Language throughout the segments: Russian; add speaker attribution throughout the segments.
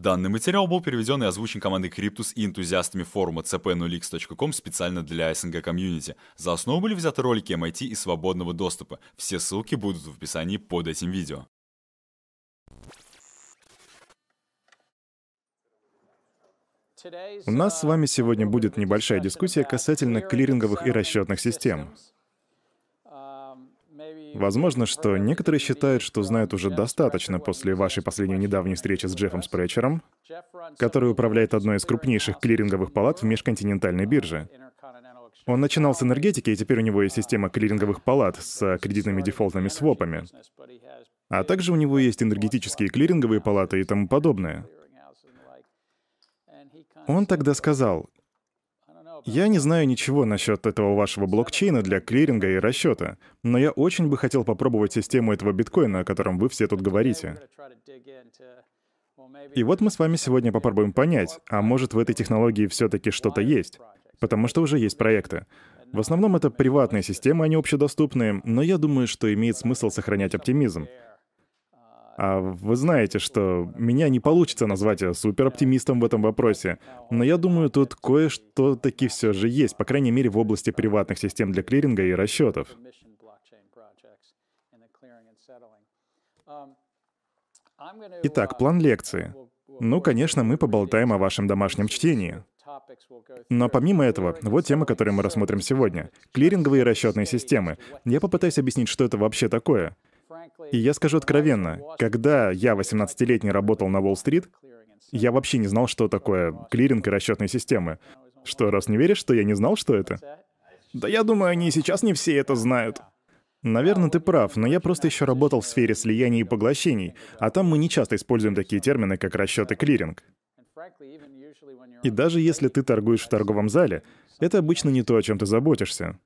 Speaker 1: Данный материал был переведен и озвучен командой Cryptus и энтузиастами форума cp0x.com специально для СНГ комьюнити. За основу были взяты ролики MIT и свободного доступа. Все ссылки будут в описании под этим видео.
Speaker 2: У нас с вами сегодня будет небольшая дискуссия касательно клиринговых и расчетных систем. Возможно, что некоторые считают, что знают уже достаточно после вашей последней недавней встречи с Джеффом Спречером, который управляет одной из крупнейших клиринговых палат в межконтинентальной бирже. Он начинал с энергетики, и теперь у него есть система клиринговых палат с кредитными дефолтными свопами. А также у него есть энергетические клиринговые палаты и тому подобное. Он тогда сказал, я не знаю ничего насчет этого вашего блокчейна для клиринга и расчета, но я очень бы хотел попробовать систему этого биткоина, о котором вы все тут говорите. И вот мы с вами сегодня попробуем понять, а может в этой технологии все-таки что-то есть. Потому что уже есть проекты. В основном это приватные системы, они общедоступные, но я думаю, что имеет смысл сохранять оптимизм. А вы знаете, что меня не получится назвать супероптимистом в этом вопросе, но я думаю, тут кое-что таки все же есть, по крайней мере, в области приватных систем для клиринга и расчетов. Итак, план лекции. Ну, конечно, мы поболтаем о вашем домашнем чтении. Но помимо этого, вот тема, которую мы рассмотрим сегодня. Клиринговые расчетные системы. Я попытаюсь объяснить, что это вообще такое — и я скажу откровенно, когда я 18-летний работал на Уолл-стрит, я вообще не знал, что такое клиринг и расчетные системы. Что, раз не веришь, что я не знал, что это? Да я думаю, они и сейчас не все это знают. Наверное, ты прав, но я просто еще работал в сфере слияний и поглощений, а там мы не часто используем такие термины, как расчет и клиринг. И даже если ты торгуешь в торговом зале, это обычно не то, о чем ты заботишься.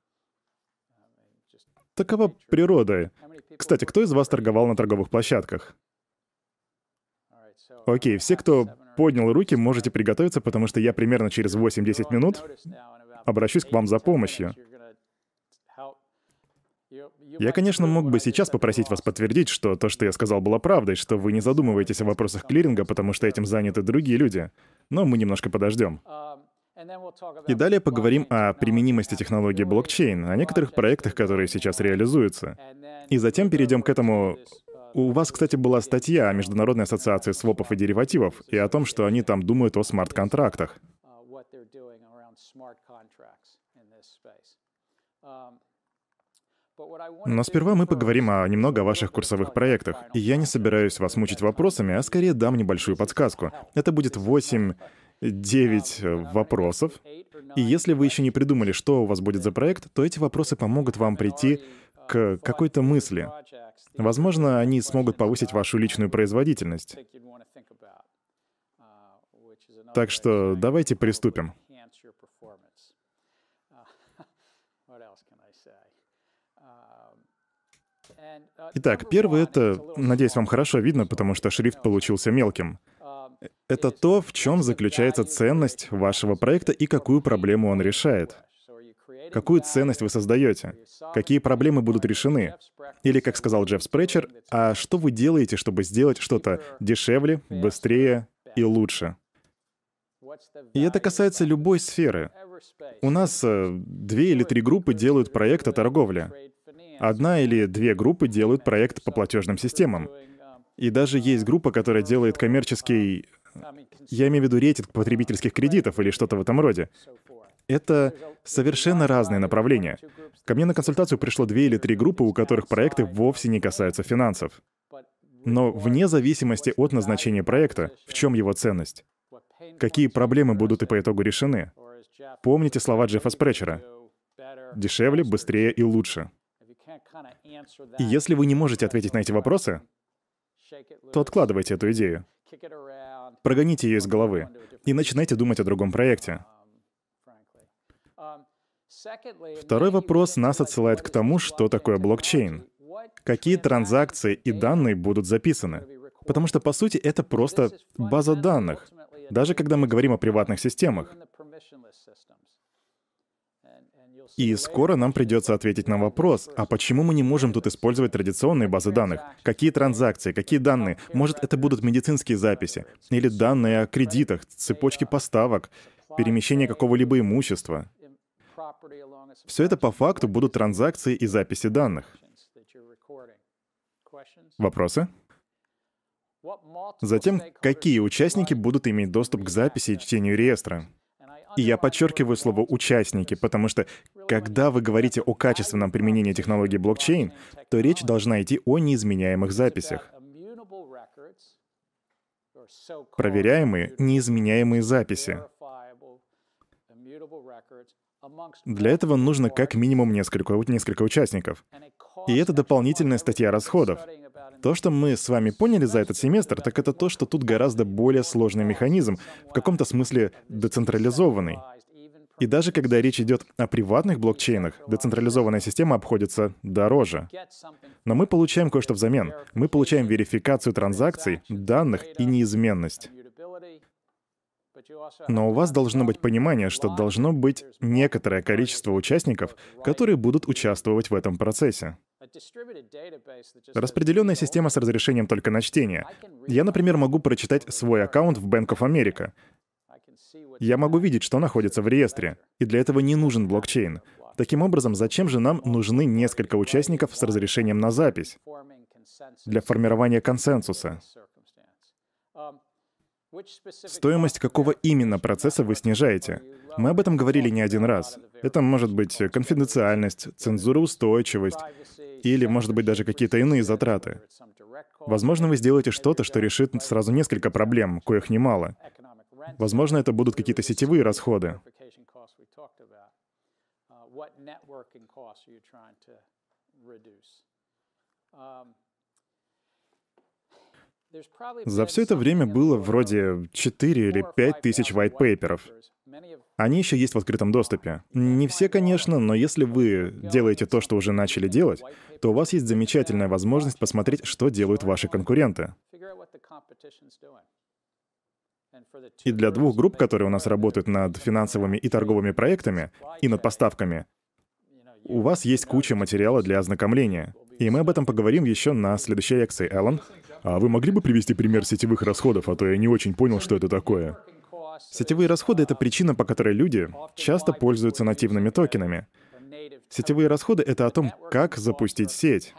Speaker 2: Такова природа. Кстати, кто из вас торговал на торговых площадках? Окей, все, кто поднял руки, можете приготовиться, потому что я примерно через 8-10 минут обращусь к вам за помощью. Я, конечно, мог бы сейчас попросить вас подтвердить, что то, что я сказал, было правдой, что вы не задумываетесь о вопросах клиринга, потому что этим заняты другие люди. Но мы немножко подождем. И далее поговорим о применимости технологии блокчейн, о некоторых проектах, которые сейчас реализуются. И затем перейдем к этому... У вас, кстати, была статья о Международной ассоциации свопов и деривативов и о том, что они там думают о смарт-контрактах. Но сперва мы поговорим о немного о ваших курсовых проектах. И я не собираюсь вас мучить вопросами, а скорее дам небольшую подсказку. Это будет 8 9 э, вопросов. И если вы еще не придумали, что у вас будет за проект, то эти вопросы помогут вам прийти к какой-то мысли. Возможно, они смогут повысить вашу личную производительность. Так что давайте приступим. Итак, первый — это, надеюсь, вам хорошо видно, потому что шрифт получился мелким — это то, в чем заключается ценность вашего проекта и какую проблему он решает. Какую ценность вы создаете? Какие проблемы будут решены? Или, как сказал Джефф Спречер, а что вы делаете, чтобы сделать что-то дешевле, быстрее и лучше? И это касается любой сферы. У нас э, две или три группы делают проект о торговле. Одна или две группы делают проект по платежным системам. И даже есть группа, которая делает коммерческий я имею в виду рейтинг потребительских кредитов или что-то в этом роде. Это совершенно разные направления. Ко мне на консультацию пришло две или три группы, у которых проекты вовсе не касаются финансов. Но вне зависимости от назначения проекта, в чем его ценность? Какие проблемы будут и по итогу решены? Помните слова Джеффа Спречера. Дешевле, быстрее и лучше. И если вы не можете ответить на эти вопросы, то откладывайте эту идею. Прогоните ее из головы и начинайте думать о другом проекте. Второй вопрос нас отсылает к тому, что такое блокчейн. Какие транзакции и данные будут записаны? Потому что, по сути, это просто база данных. Даже когда мы говорим о приватных системах. И скоро нам придется ответить на вопрос, а почему мы не можем тут использовать традиционные базы данных? Какие транзакции, какие данные? Может, это будут медицинские записи? Или данные о кредитах, цепочке поставок, перемещение какого-либо имущества? Все это по факту будут транзакции и записи данных. Вопросы? Затем, какие участники будут иметь доступ к записи и чтению реестра? И я подчеркиваю слово «участники», потому что когда вы говорите о качественном применении технологии блокчейн, то речь должна идти о неизменяемых записях. Проверяемые, неизменяемые записи. Для этого нужно как минимум несколько, несколько участников. И это дополнительная статья расходов. То, что мы с вами поняли за этот семестр, так это то, что тут гораздо более сложный механизм, в каком-то смысле децентрализованный. И даже когда речь идет о приватных блокчейнах, децентрализованная система обходится дороже. Но мы получаем кое-что взамен. Мы получаем верификацию транзакций, данных и неизменность. Но у вас должно быть понимание, что должно быть некоторое количество участников, которые будут участвовать в этом процессе. Распределенная система с разрешением только на чтение. Я, например, могу прочитать свой аккаунт в Bank of America. Я могу видеть, что находится в реестре, и для этого не нужен блокчейн. Таким образом, зачем же нам нужны несколько участников с разрешением на запись? Для формирования консенсуса. Стоимость какого именно процесса вы снижаете? Мы об этом говорили не один раз. Это может быть конфиденциальность, цензуроустойчивость, или, может быть, даже какие-то иные затраты. Возможно, вы сделаете что-то, что решит сразу несколько проблем, коих немало. Возможно, это будут какие-то сетевые расходы. За все это время было вроде 4 или 5 тысяч white paper'ов. Они еще есть в открытом доступе. Не все, конечно, но если вы делаете то, что уже начали делать, то у вас есть замечательная возможность посмотреть, что делают ваши конкуренты. И для двух групп, которые у нас работают над финансовыми и торговыми проектами, и над поставками, у вас есть куча материала для ознакомления. И мы об этом поговорим еще на следующей лекции, Эллен. А вы могли бы привести пример сетевых расходов, а то я не очень понял, что это такое. Сетевые расходы — это причина, по которой люди часто пользуются нативными токенами. Сетевые расходы — это о том, как запустить сеть.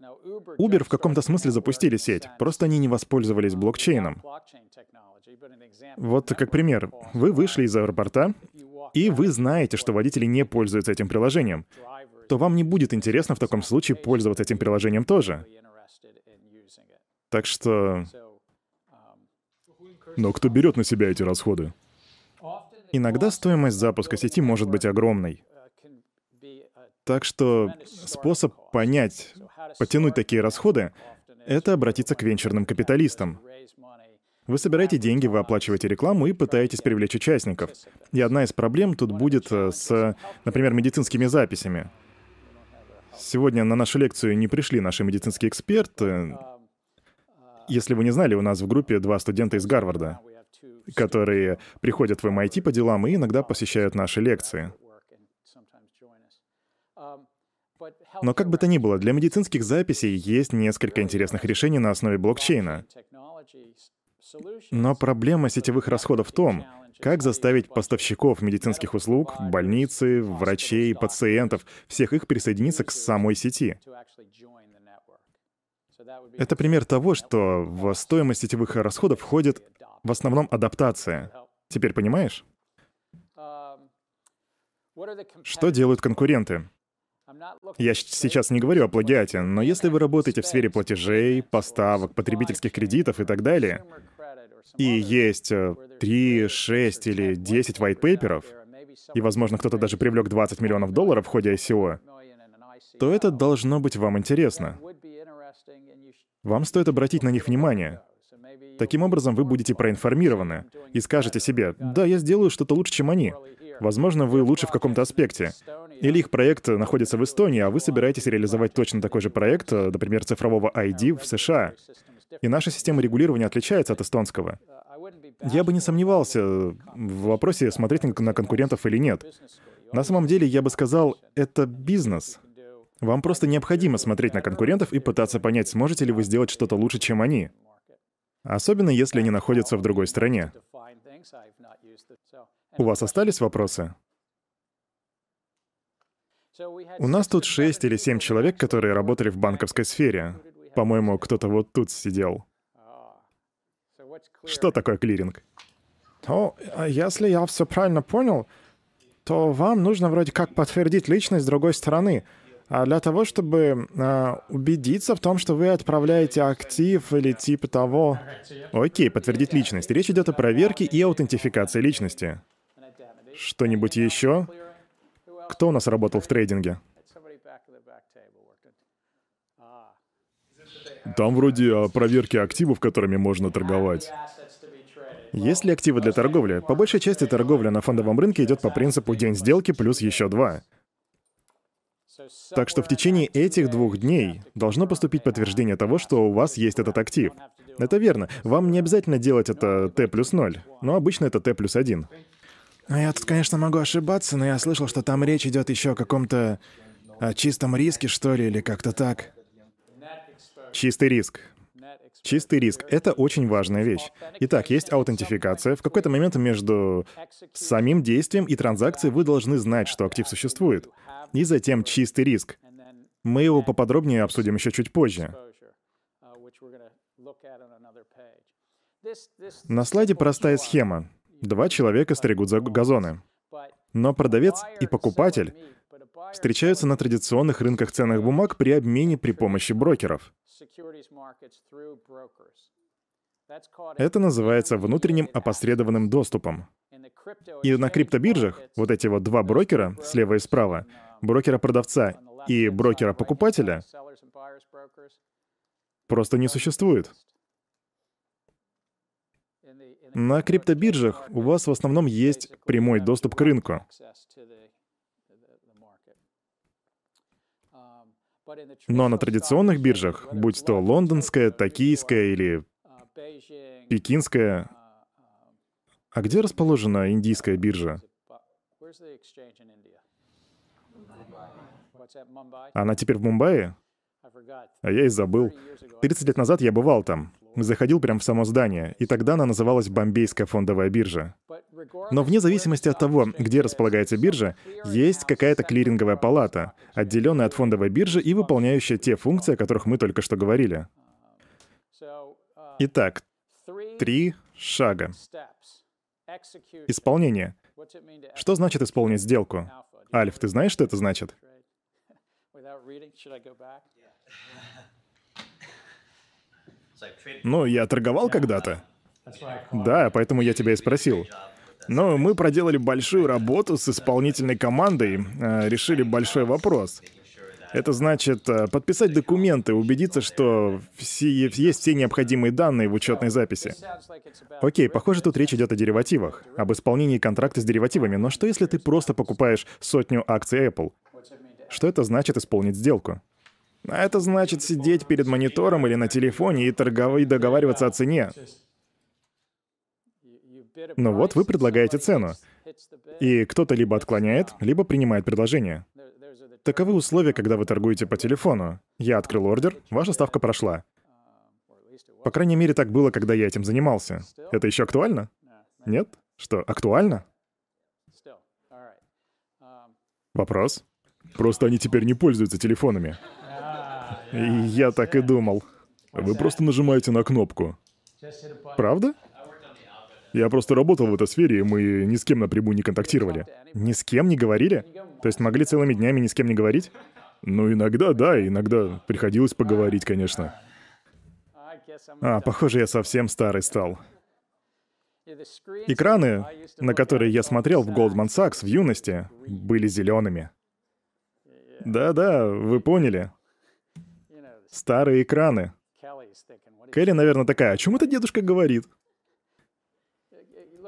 Speaker 2: Uber в каком-то смысле запустили сеть, просто они не воспользовались блокчейном. Вот как пример. Вы вышли из аэропорта, и вы знаете, что водители не пользуются этим приложением. То вам не будет интересно в таком случае пользоваться этим приложением тоже. Так что... Но кто берет на себя эти расходы? Иногда стоимость запуска сети может быть огромной. Так что способ понять, потянуть такие расходы, это обратиться к венчурным капиталистам. Вы собираете деньги, вы оплачиваете рекламу и пытаетесь привлечь участников. И одна из проблем тут будет э, с, например, медицинскими записями. Сегодня на нашу лекцию не пришли наши медицинские эксперты, если вы не знали, у нас в группе два студента из Гарварда, которые приходят в MIT по делам и иногда посещают наши лекции. Но как бы то ни было, для медицинских записей есть несколько интересных решений на основе блокчейна. Но проблема сетевых расходов в том, как заставить поставщиков медицинских услуг, больницы, врачей, пациентов, всех их присоединиться к самой сети. Это пример того, что в стоимость сетевых расходов входит в основном адаптация. Теперь понимаешь? Что делают конкуренты? Я сейчас не говорю о плагиате, но если вы работаете в сфере платежей, поставок, потребительских кредитов и так далее, и есть 3, 6 или 10 white paper'ов, и, возможно, кто-то даже привлек 20 миллионов долларов в ходе ICO, то это должно быть вам интересно. Вам стоит обратить на них внимание. Таким образом, вы будете проинформированы и скажете себе, да, я сделаю что-то лучше, чем они. Возможно, вы лучше в каком-то аспекте. Или их проект находится в Эстонии, а вы собираетесь реализовать точно такой же проект, например, цифрового ID в США. И наша система регулирования отличается от эстонского. Я бы не сомневался в вопросе, смотреть на конкурентов или нет. На самом деле, я бы сказал, это бизнес. Вам просто необходимо смотреть на конкурентов и пытаться понять, сможете ли вы сделать что-то лучше, чем они. Особенно если они находятся в другой стране. У вас остались вопросы? У нас тут шесть или семь человек, которые работали в банковской сфере. По-моему, кто-то вот тут сидел. Что такое клиринг?
Speaker 3: То, если я все правильно понял, то вам нужно вроде как подтвердить личность другой стороны. А для того, чтобы э, убедиться в том, что вы отправляете актив или типа того.
Speaker 2: Окей, подтвердить личность. Речь идет о проверке и аутентификации личности. Что-нибудь еще? Кто у нас работал в трейдинге?
Speaker 4: Там вроде о проверке активов, которыми можно торговать.
Speaker 2: Есть ли активы для торговли? По большей части торговля на фондовом рынке идет по принципу день сделки плюс еще два. Так что в течение этих двух дней должно поступить подтверждение того, что у вас есть этот актив. Это верно. Вам не обязательно делать это Т плюс 0, но обычно это Т плюс 1.
Speaker 3: Ну, я тут, конечно, могу ошибаться, но я слышал, что там речь идет еще о каком-то о чистом риске, что ли, или как-то так.
Speaker 2: Чистый риск. Чистый риск — это очень важная вещь. Итак, есть аутентификация. В какой-то момент между самим действием и транзакцией вы должны знать, что актив существует. И затем чистый риск. Мы его поподробнее обсудим еще чуть позже. На слайде простая схема. Два человека стригут за газоны. Но продавец и покупатель встречаются на традиционных рынках ценных бумаг при обмене при помощи брокеров. Это называется внутренним опосредованным доступом. И на криптобиржах вот эти вот два брокера, слева и справа, брокера-продавца и брокера-покупателя, просто не существует. На криптобиржах у вас в основном есть прямой доступ к рынку. Но на традиционных биржах, будь то лондонская, токийская или пекинская, а где расположена индийская биржа? Она теперь в Мумбаи? А я и забыл. 30 лет назад я бывал там. Заходил прямо в само здание, и тогда она называлась Бомбейская фондовая биржа. Но вне зависимости от того, где располагается биржа, есть какая-то клиринговая палата, отделенная от фондовой биржи и выполняющая те функции, о которых мы только что говорили. Итак, три шага. Исполнение. Что значит исполнить сделку? Альф, ты знаешь, что это значит? Ну, я торговал когда-то. Да, поэтому я тебя и спросил. Но мы проделали большую работу с исполнительной командой, э, решили большой вопрос. Это значит э, подписать документы, убедиться, что все, есть все необходимые данные в учетной записи. Окей, похоже, тут речь идет о деривативах, об исполнении контракта с деривативами, но что если ты просто покупаешь сотню акций Apple? Что это значит исполнить сделку? А это значит сидеть перед монитором или на телефоне и торговать, договариваться о цене. Ну вот, вы предлагаете цену. И кто-то либо отклоняет, либо принимает предложение. Таковы условия, когда вы торгуете по телефону. Я открыл ордер, ваша ставка прошла. По крайней мере, так было, когда я этим занимался. Это еще актуально? Нет? Что, актуально? Вопрос? Просто они теперь не пользуются телефонами. Я так и думал. Вы просто нажимаете на кнопку. Правда? Я просто работал в этой сфере, и мы ни с кем напрямую не контактировали. Ни с кем не говорили? То есть могли целыми днями ни с кем не говорить? Ну, иногда, да, иногда приходилось поговорить, конечно. А, похоже, я совсем старый стал. Экраны, на которые я смотрел в Goldman Sachs в юности, были зелеными. Да-да, вы поняли. Старые экраны. Келли, наверное, такая, о чем это дедушка говорит?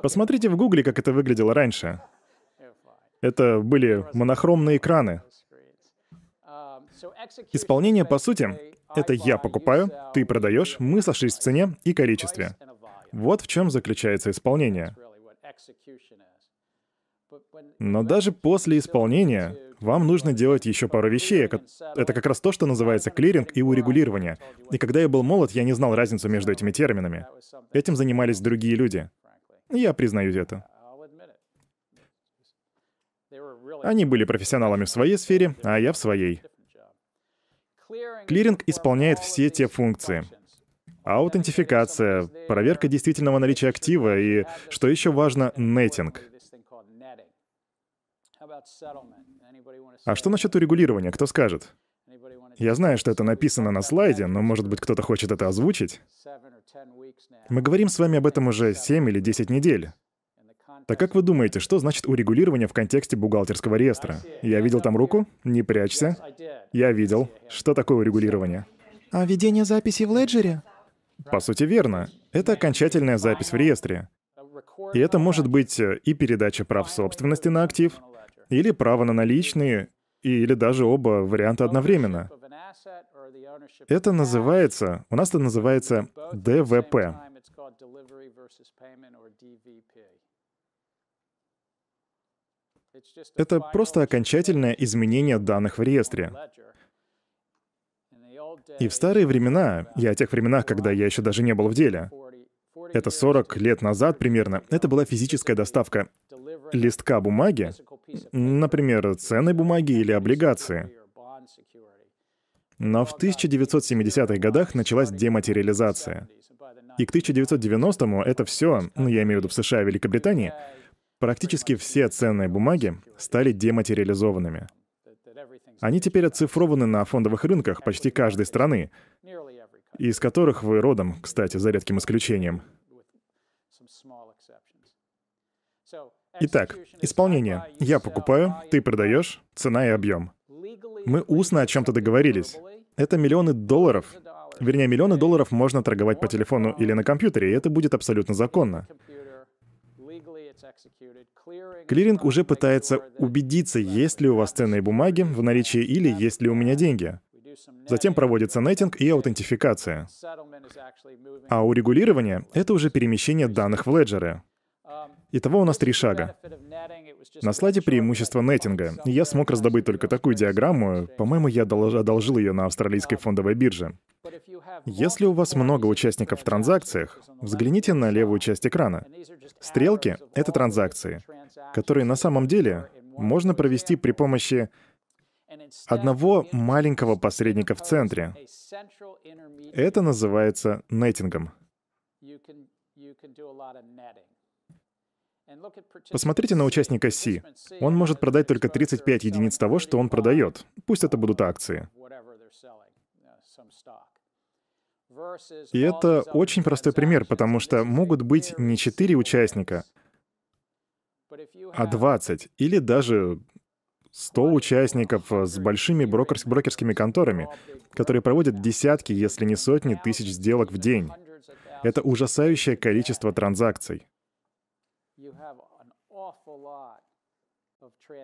Speaker 2: Посмотрите в гугле, как это выглядело раньше. Это были монохромные экраны. Исполнение, по сути, это я покупаю, ты продаешь, мы сошлись в цене и количестве. Вот в чем заключается исполнение. Но даже после исполнения вам нужно делать еще пару вещей. Это как раз то, что называется клиринг и урегулирование. И когда я был молод, я не знал разницу между этими терминами. Этим занимались другие люди. Я признаю это. Они были профессионалами в своей сфере, а я в своей. Клиринг исполняет все те функции. Аутентификация, проверка действительного наличия актива и, что еще важно, нетинг. А что насчет урегулирования, кто скажет? Я знаю, что это написано на слайде, но, может быть, кто-то хочет это озвучить? Мы говорим с вами об этом уже 7 или 10 недель. Так как вы думаете, что значит урегулирование в контексте бухгалтерского реестра? Я видел там руку? Не прячься. Я видел. Что такое урегулирование?
Speaker 3: А ведение записи в леджере?
Speaker 2: По сути, верно. Это окончательная запись в реестре. И это может быть э, и передача прав собственности на актив, или право на наличные, или даже оба варианта одновременно. Это называется, у нас это называется ДВП. Это просто окончательное изменение данных в реестре. И в старые времена, я о тех временах, когда я еще даже не был в деле, это 40 лет назад примерно, это была физическая доставка листка бумаги, например, ценной бумаги или облигации. Но в 1970-х годах началась дематериализация. И к 1990-му это все, ну я имею в виду в США и Великобритании, Практически все ценные бумаги стали дематериализованными. Они теперь оцифрованы на фондовых рынках почти каждой страны, из которых вы родом, кстати, за редким исключением. Итак, исполнение. Я покупаю, ты продаешь, цена и объем. Мы устно о чем-то договорились. Это миллионы долларов. Вернее, миллионы долларов можно торговать по телефону или на компьютере, и это будет абсолютно законно. Клиринг уже пытается убедиться, есть ли у вас ценные бумаги в наличии или есть ли у меня деньги. Затем проводится нетинг и аутентификация. А урегулирование — это уже перемещение данных в леджеры. Итого у нас три шага. На слайде преимущество нетинга. Я смог раздобыть только такую диаграмму. По-моему, я одолжил ее на австралийской фондовой бирже. Если у вас много участников в транзакциях, взгляните на левую часть экрана. Стрелки — это транзакции, которые на самом деле можно провести при помощи одного маленького посредника в центре. Это называется нетингом. Посмотрите на участника C. Он может продать только 35 единиц того, что он продает. Пусть это будут акции. И это очень простой пример, потому что могут быть не 4 участника, а 20 или даже 100 участников с большими брокерс брокерскими конторами, которые проводят десятки, если не сотни тысяч сделок в день. Это ужасающее количество транзакций.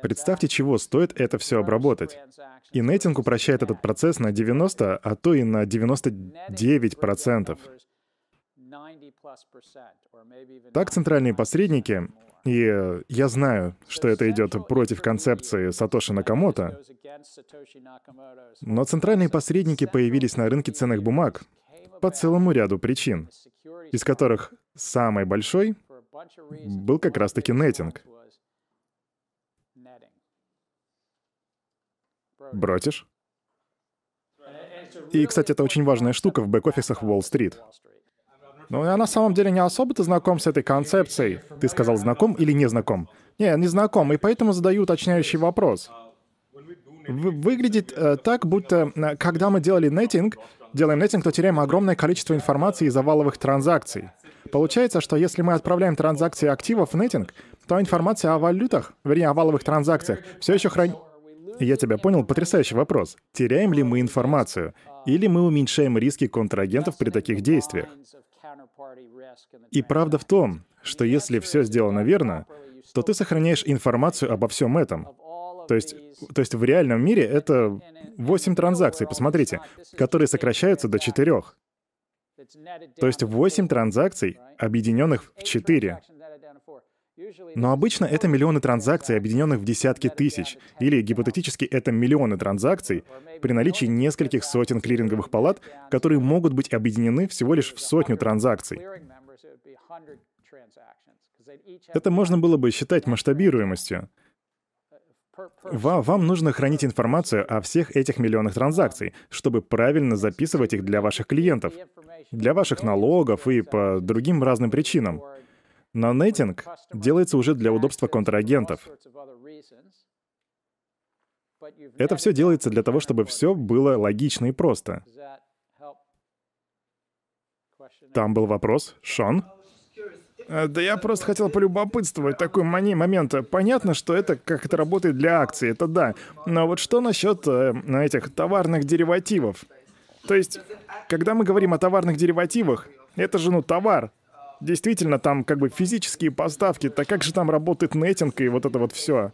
Speaker 2: Представьте, чего стоит это все обработать. И нетинг упрощает этот процесс на 90, а то и на 99%. Так центральные посредники, и я знаю, что это идет против концепции Сатоши Накамото, но центральные посредники появились на рынке ценных бумаг по целому ряду причин, из которых самый большой был как раз-таки нетинг — Бросишь? И, кстати, это очень важная штука в бэк-офисах Уолл-стрит.
Speaker 3: Ну, я на самом деле не особо-то знаком с этой концепцией.
Speaker 2: Ты сказал, знаком или не знаком?
Speaker 3: Не, не знаком, и поэтому задаю уточняющий вопрос. Выглядит э, так, будто э, когда мы делали нетинг, делаем нетинг, то теряем огромное количество информации из оваловых транзакций. Получается, что если мы отправляем транзакции активов в нетинг, то информация о валютах, вернее, о валовых транзакциях, все еще хранится
Speaker 2: я тебя понял, потрясающий вопрос. Теряем ли мы информацию? Или мы уменьшаем риски контрагентов при таких действиях? И правда в том, что если все сделано верно, то ты сохраняешь информацию обо всем этом. То есть, то есть в реальном мире это 8 транзакций, посмотрите, которые сокращаются до 4. То есть 8 транзакций, объединенных в 4. Но обычно это миллионы транзакций, объединенных в десятки тысяч. Или гипотетически это миллионы транзакций при наличии нескольких сотен клиринговых палат, которые могут быть объединены всего лишь в сотню транзакций. Это можно было бы считать масштабируемостью. Вам, вам нужно хранить информацию о всех этих миллионах транзакций, чтобы правильно записывать их для ваших клиентов, для ваших налогов и по другим разным причинам. Но нетинг делается уже для удобства контрагентов. Это все делается для того, чтобы все было логично и просто. Там был вопрос. Шон?
Speaker 3: Э, да я просто хотел полюбопытствовать такой мани момент. Понятно, что это как это работает для акций, это да. Но вот что насчет э, этих товарных деривативов? То есть, когда мы говорим о товарных деривативах, это же, ну, товар. Действительно, там как бы физические поставки, так как же там работает нетинг и вот это вот все?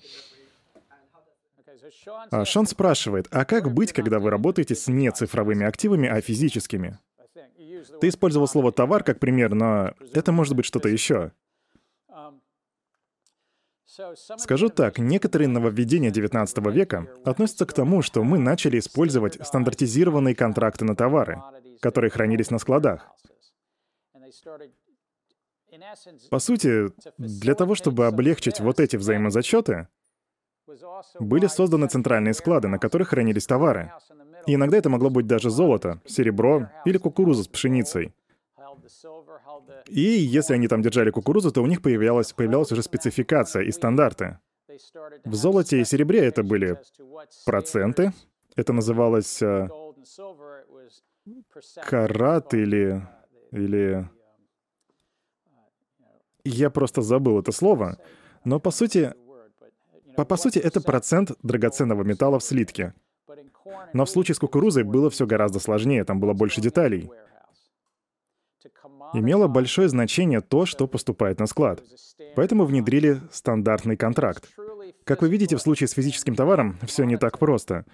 Speaker 2: А Шон спрашивает, а как быть, когда вы работаете с не цифровыми активами, а физическими? Ты использовал слово «товар» как пример, но это может быть что-то еще. Скажу так, некоторые нововведения XIX века относятся к тому, что мы начали использовать стандартизированные контракты на товары, которые хранились на складах. По сути, для того, чтобы облегчить вот эти взаимозачеты, были созданы центральные склады, на которых хранились товары. И иногда это могло быть даже золото, серебро или кукуруза с пшеницей. И если они там держали кукурузу, то у них появлялась, появлялась уже спецификация и стандарты. В золоте и серебре это были проценты. Это называлось э, карат или... или... Я просто забыл это слово. Но по сути... По, по сути, это процент драгоценного металла в слитке. Но в случае с кукурузой было все гораздо сложнее, там было больше деталей. Имело большое значение то, что поступает на склад. Поэтому внедрили стандартный контракт. Как вы видите, в случае с физическим товаром все не так просто.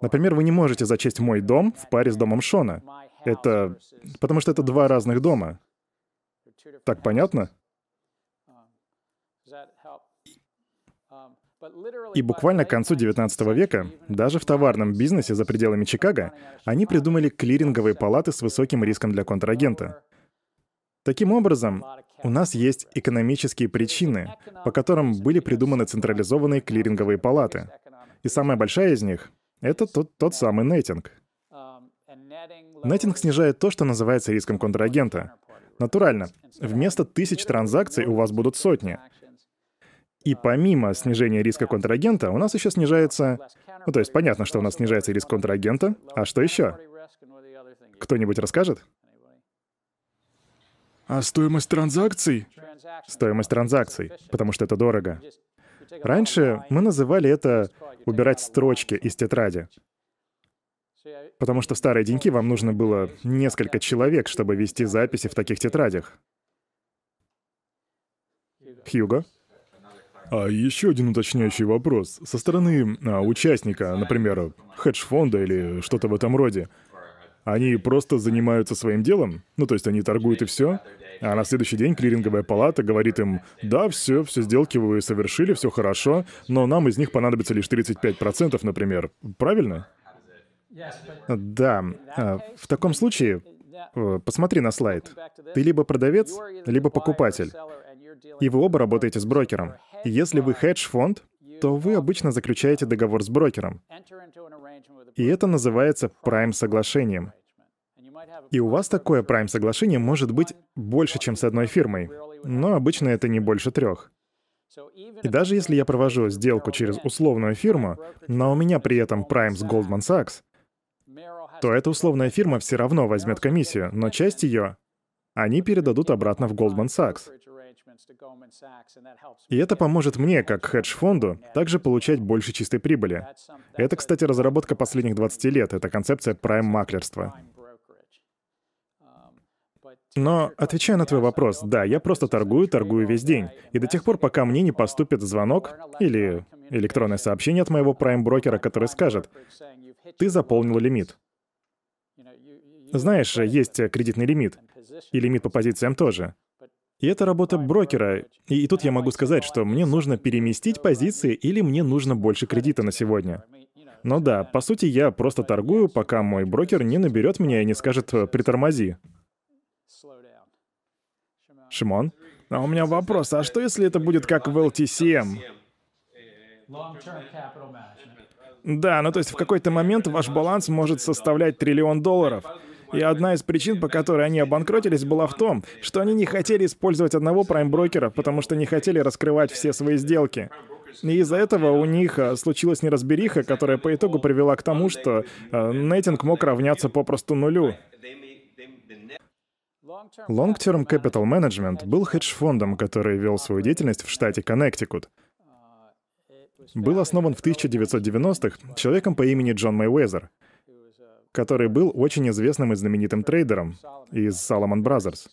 Speaker 2: Например, вы не можете зачесть мой дом в паре с домом Шона. Это... потому что это два разных дома. Так понятно? И буквально к концу XIX века, даже в товарном бизнесе за пределами Чикаго, они придумали клиринговые палаты с высоким риском для контрагента. Таким образом, у нас есть экономические причины, по которым были придуманы централизованные клиринговые палаты. И самая большая из них — это тот, тот самый нетинг. Нетинг снижает то, что называется риском контрагента. Натурально, вместо тысяч транзакций у вас будут сотни — и помимо снижения риска контрагента, у нас еще снижается... Ну, то есть понятно, что у нас снижается риск контрагента. А что еще? Кто-нибудь расскажет?
Speaker 3: А стоимость транзакций?
Speaker 2: Стоимость транзакций, потому что это дорого. Раньше мы называли это убирать строчки из тетради. Потому что в старые деньки вам нужно было несколько человек, чтобы вести записи в таких тетрадях. Хьюго?
Speaker 4: А еще один уточняющий вопрос. Со стороны а, участника, например, хедж-фонда или что-то в этом роде, они просто занимаются своим делом? Ну, то есть они торгуют и все? А на следующий день клиринговая палата говорит им, да, все, все сделки вы совершили, все хорошо, но нам из них понадобится лишь 35%, например. Правильно?
Speaker 2: Да. А, в таком случае, э, посмотри на слайд. Ты либо продавец, либо покупатель. И вы оба работаете с брокером. Если вы хедж-фонд, то вы обычно заключаете договор с брокером. И это называется прайм-соглашением. И у вас такое прайм-соглашение может быть больше, чем с одной фирмой, но обычно это не больше трех. И даже если я провожу сделку через условную фирму, но у меня при этом прайм с Goldman Sachs, то эта условная фирма все равно возьмет комиссию, но часть ее они передадут обратно в Goldman Sachs. И это поможет мне, как хедж-фонду, также получать больше чистой прибыли. Это, кстати, разработка последних 20 лет. Это концепция прайм-маклерства. Но, отвечая на твой вопрос, да, я просто торгую, торгую весь день. И до тех пор, пока мне не поступит звонок или электронное сообщение от моего прайм-брокера, который скажет, ты заполнил лимит. Знаешь, есть кредитный лимит. И лимит по позициям тоже. И это работа брокера. И, и тут я могу сказать, что мне нужно переместить позиции или мне нужно больше кредита на сегодня. Но да, по сути, я просто торгую, пока мой брокер не наберет меня и не скажет «притормози». Шимон?
Speaker 3: А у меня вопрос, а что если это будет как в LTCM? Да, ну то есть в какой-то момент ваш баланс может составлять триллион долларов. И одна из причин, по которой они обанкротились, была в том, что они не хотели использовать одного прайм-брокера, потому что не хотели раскрывать все свои сделки. И из-за этого у них а, случилась неразбериха, которая по итогу привела к тому, что а, нейтинг мог равняться попросту нулю.
Speaker 2: Long Term Capital Management был хедж-фондом, который вел свою деятельность в штате Коннектикут. Был основан в 1990-х человеком по имени Джон Мэйвезер, который был очень известным и знаменитым трейдером из Salomon Brothers.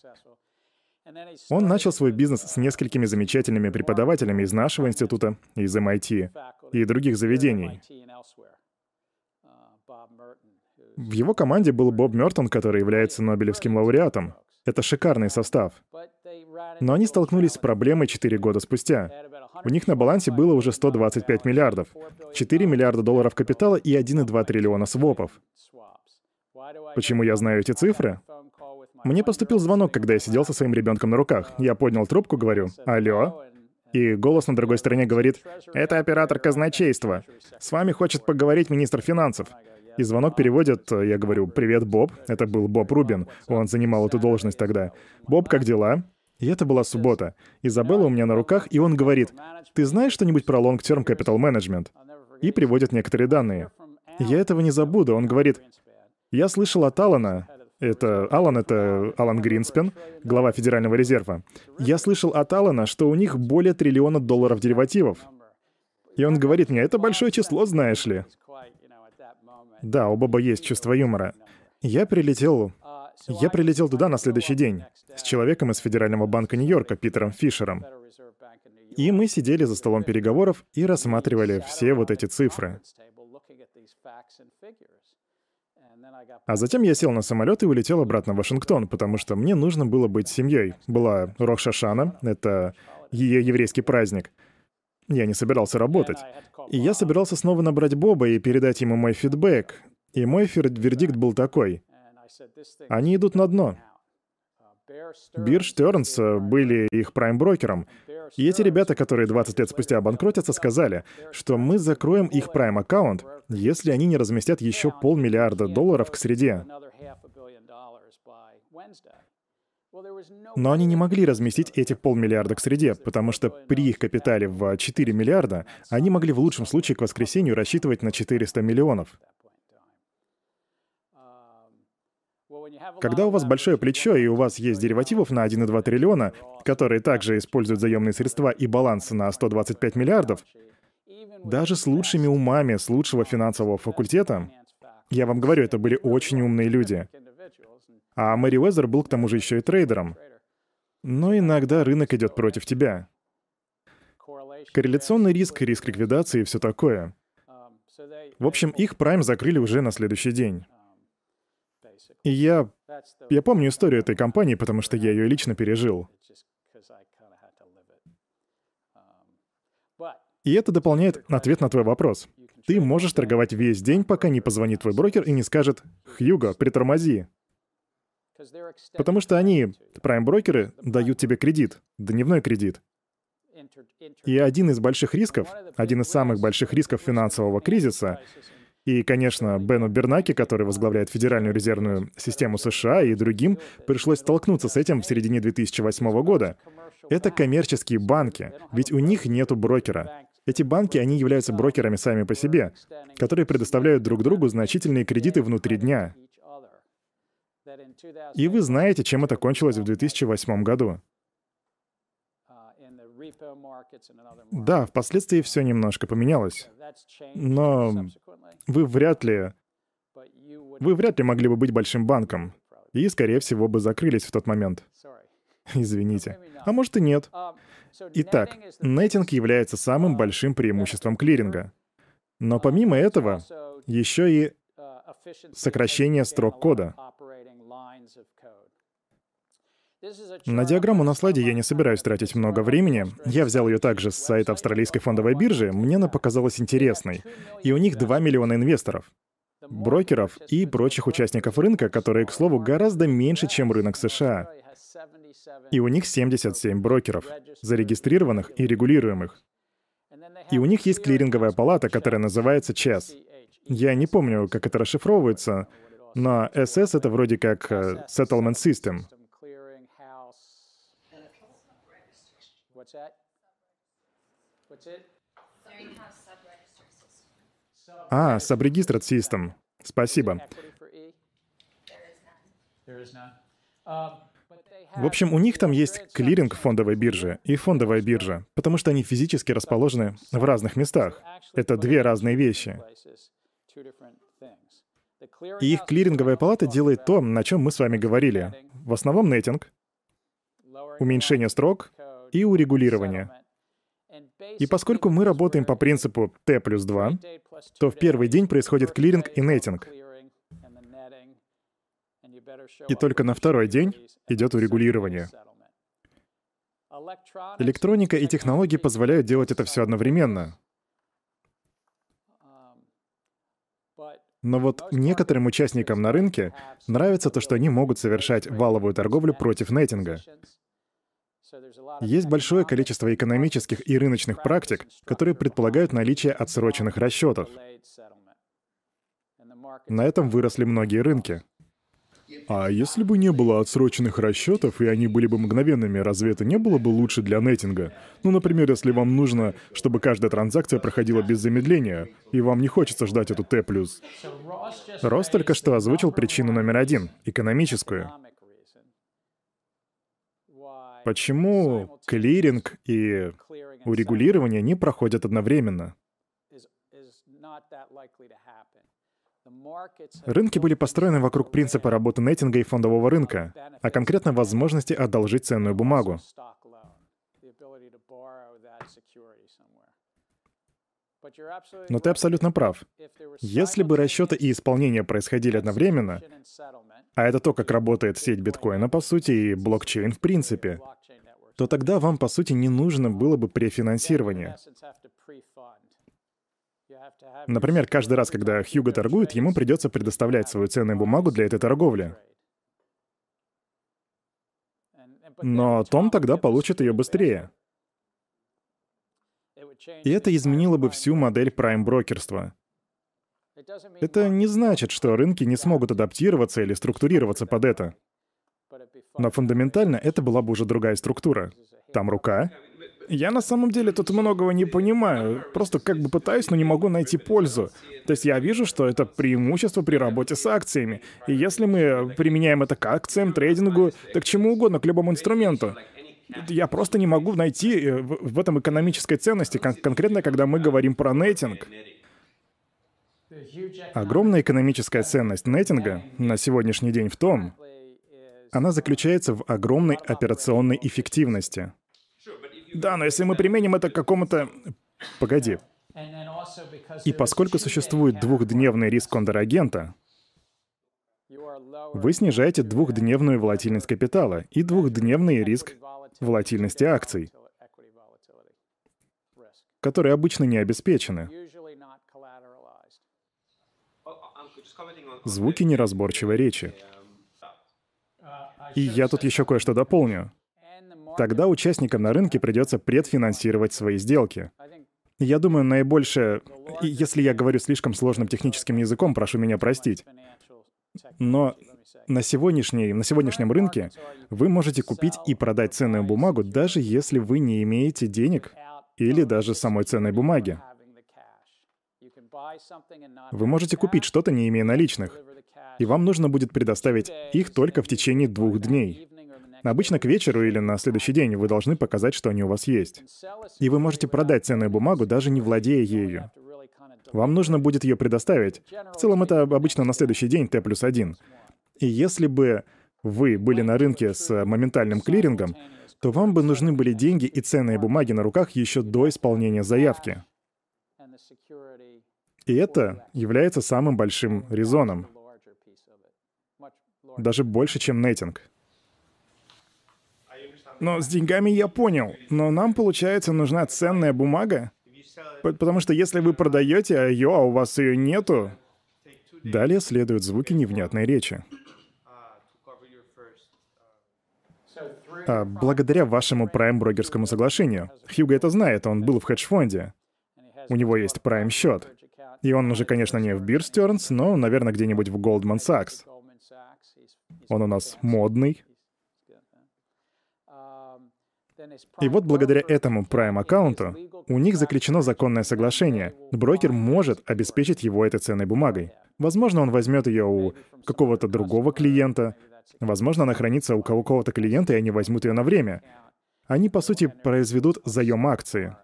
Speaker 2: Он начал свой бизнес с несколькими замечательными преподавателями из нашего института, из MIT и других заведений. В его команде был Боб Мертон, который является Нобелевским лауреатом. Это шикарный состав. Но они столкнулись с проблемой 4 года спустя. У них на балансе было уже 125 миллиардов, 4 миллиарда долларов капитала и 1,2 триллиона свопов. Почему я знаю эти цифры? Мне поступил звонок, когда я сидел со своим ребенком на руках. Я поднял трубку, говорю «Алло?» И голос на другой стороне говорит «Это оператор казначейства. С вами хочет поговорить министр финансов». И звонок переводят, я говорю «Привет, Боб». Это был Боб Рубин, он занимал эту должность тогда. «Боб, как дела?» И это была суббота. Изабелла у меня на руках, и он говорит «Ты знаешь что-нибудь про Long Term Capital Management?» И приводит некоторые данные. Я этого не забуду. Он говорит «Я слышал от Алана, это Алан, это Алан Гринспен, глава Федерального резерва. Я слышал от Алана, что у них более триллиона долларов деривативов. И он говорит мне, это большое число, знаешь ли. Да, у Боба есть чувство юмора. Я прилетел... Я прилетел туда на следующий день с человеком из Федерального банка Нью-Йорка, Питером Фишером. И мы сидели за столом переговоров и рассматривали все вот эти цифры. А затем я сел на самолет и улетел обратно в Вашингтон, потому что мне нужно было быть семьей. Была Рох-Шашана, это ее еврейский праздник. Я не собирался работать. И я собирался снова набрать Боба и передать ему мой фидбэк. И мой вердикт был такой. Они идут на дно. Бир Стернс были их прайм-брокером. И эти ребята, которые 20 лет спустя обанкротятся, сказали, что мы закроем их прайм-аккаунт, если они не разместят еще полмиллиарда долларов к среде. Но они не могли разместить эти полмиллиарда к среде, потому что при их капитале в 4 миллиарда они могли в лучшем случае к воскресенью рассчитывать на 400 миллионов. Когда у вас большое плечо и у вас есть деривативов на 1,2 триллиона, которые также используют заемные средства и баланс на 125 миллиардов, даже с лучшими умами с лучшего финансового факультета, я вам говорю, это были очень умные люди. А Мэри Уэзер был к тому же еще и трейдером. Но иногда рынок идет против тебя. Корреляционный риск, риск ликвидации и все такое. В общем, их прайм закрыли уже на следующий день. И я... Я помню историю этой компании, потому что я ее лично пережил. И это дополняет ответ на твой вопрос. Ты можешь торговать весь день, пока не позвонит твой брокер и не скажет «Хьюго, притормози». Потому что они, прайм-брокеры, дают тебе кредит, дневной кредит. И один из больших рисков, один из самых больших рисков финансового кризиса, и, конечно, Бену Бернаке, который возглавляет Федеральную резервную систему США, и другим пришлось столкнуться с этим в середине 2008 года. Это коммерческие банки, ведь у них нету брокера. Эти банки, они являются брокерами сами по себе, которые предоставляют друг другу значительные кредиты внутри дня. И вы знаете, чем это кончилось в 2008 году. Да, впоследствии все немножко поменялось. Но вы вряд ли... Вы вряд ли могли бы быть большим банком. И, скорее всего, бы закрылись в тот момент. Извините. А может и нет. Итак, нетинг является самым большим преимуществом клиринга. Но помимо этого, еще и сокращение строк кода. На диаграмму на слайде я не собираюсь тратить много времени. Я взял ее также с сайта австралийской фондовой биржи. Мне она показалась интересной. И у них 2 миллиона инвесторов, брокеров и прочих участников рынка, которые, к слову, гораздо меньше, чем рынок США. И у них 77 брокеров, зарегистрированных и регулируемых. И у них есть клиринговая палата, которая называется ЧЕС. Я не помню, как это расшифровывается, но SS — это вроде как э, Settlement System — What's that? What's it? А, Subregistered System. Спасибо. В общем, у них там есть клиринг фондовой биржи и фондовая биржа, потому что они физически расположены в разных местах. Это две разные вещи. И их клиринговая палата делает то, на чем мы с вами говорили. В основном нетинг, уменьшение строк и урегулирования. И поскольку мы работаем по принципу T плюс 2, то в первый день происходит клиринг и нетинг. И только на второй день идет урегулирование. Электроника и технологии позволяют делать это все одновременно. Но вот некоторым участникам на рынке нравится то, что они могут совершать валовую торговлю против нетинга. Есть большое количество экономических и рыночных практик, которые предполагают наличие отсроченных расчетов. На этом выросли многие рынки.
Speaker 4: А если бы не было отсроченных расчетов, и они были бы мгновенными, разве это не было бы лучше для нетинга? Ну, например, если вам нужно, чтобы каждая транзакция проходила без замедления, и вам не хочется ждать эту Т+.
Speaker 2: Рос только что озвучил причину номер один — экономическую. Почему клиринг и урегулирование не проходят одновременно? Рынки были построены вокруг принципа работы нетинга и фондового рынка, а конкретно возможности одолжить ценную бумагу. Но ты абсолютно прав. Если бы расчеты и исполнение происходили одновременно, а это то, как работает сеть биткоина, по сути, и блокчейн в принципе, то тогда вам, по сути, не нужно было бы префинансирование. Например, каждый раз, когда Хьюго торгует, ему придется предоставлять свою ценную бумагу для этой торговли. Но Том тогда получит ее быстрее. И это изменило бы всю модель прайм-брокерства. Это не значит, что рынки не смогут адаптироваться или структурироваться под это. Но фундаментально это была бы уже другая структура. Там рука. Я на самом деле тут многого не понимаю. Просто как бы пытаюсь, но не могу найти пользу. То есть я вижу, что это преимущество при работе с акциями. И если мы применяем это к акциям, трейдингу, так к чему угодно, к любому инструменту. Я просто не могу найти э, в этом экономической ценности, кон- конкретно когда мы говорим про нетинг. Огромная экономическая ценность нетинга на сегодняшний день в том, она заключается в огромной операционной эффективности. Да, но если мы применим это к какому-то... Погоди. И поскольку существует двухдневный риск контрагента, вы снижаете двухдневную волатильность капитала и двухдневный риск волатильности акций, которые обычно не обеспечены. Звуки неразборчивой речи. И я тут еще кое-что дополню. Тогда участникам на рынке придется предфинансировать свои сделки. Я думаю, наибольшее... Если я говорю слишком сложным техническим языком, прошу меня простить. Но на, сегодняшней, на сегодняшнем рынке вы можете купить и продать ценную бумагу, даже если вы не имеете денег или даже самой ценной бумаги. Вы можете купить что-то, не имея наличных и вам нужно будет предоставить их только в течение двух дней. Обычно к вечеру или на следующий день вы должны показать, что они у вас есть. И вы можете продать ценную бумагу, даже не владея ею. Вам нужно будет ее предоставить. В целом это обычно на следующий день Т плюс один. И если бы вы были на рынке с моментальным клирингом, то вам бы нужны были деньги и ценные бумаги на руках еще до исполнения заявки. И это является самым большим резоном. Даже больше, чем нетинг.
Speaker 3: Но с деньгами я понял. Но нам, получается, нужна ценная бумага? Потому что если вы продаете ее, а у вас ее нету...
Speaker 2: Далее следуют звуки невнятной речи. А, благодаря вашему прайм-брокерскому соглашению. Хьюго это знает, он был в хедж-фонде. У него есть прайм-счет. И он уже, конечно, не в Stearns, но, наверное, где-нибудь в Goldman Sachs. Он у нас модный. И вот благодаря этому Prime-аккаунту у них заключено законное соглашение. Брокер может обеспечить его этой ценной бумагой. Возможно, он возьмет ее у какого-то другого клиента. Возможно, она хранится у какого-то клиента, и они возьмут ее на время. Они, по сути, произведут заем акции.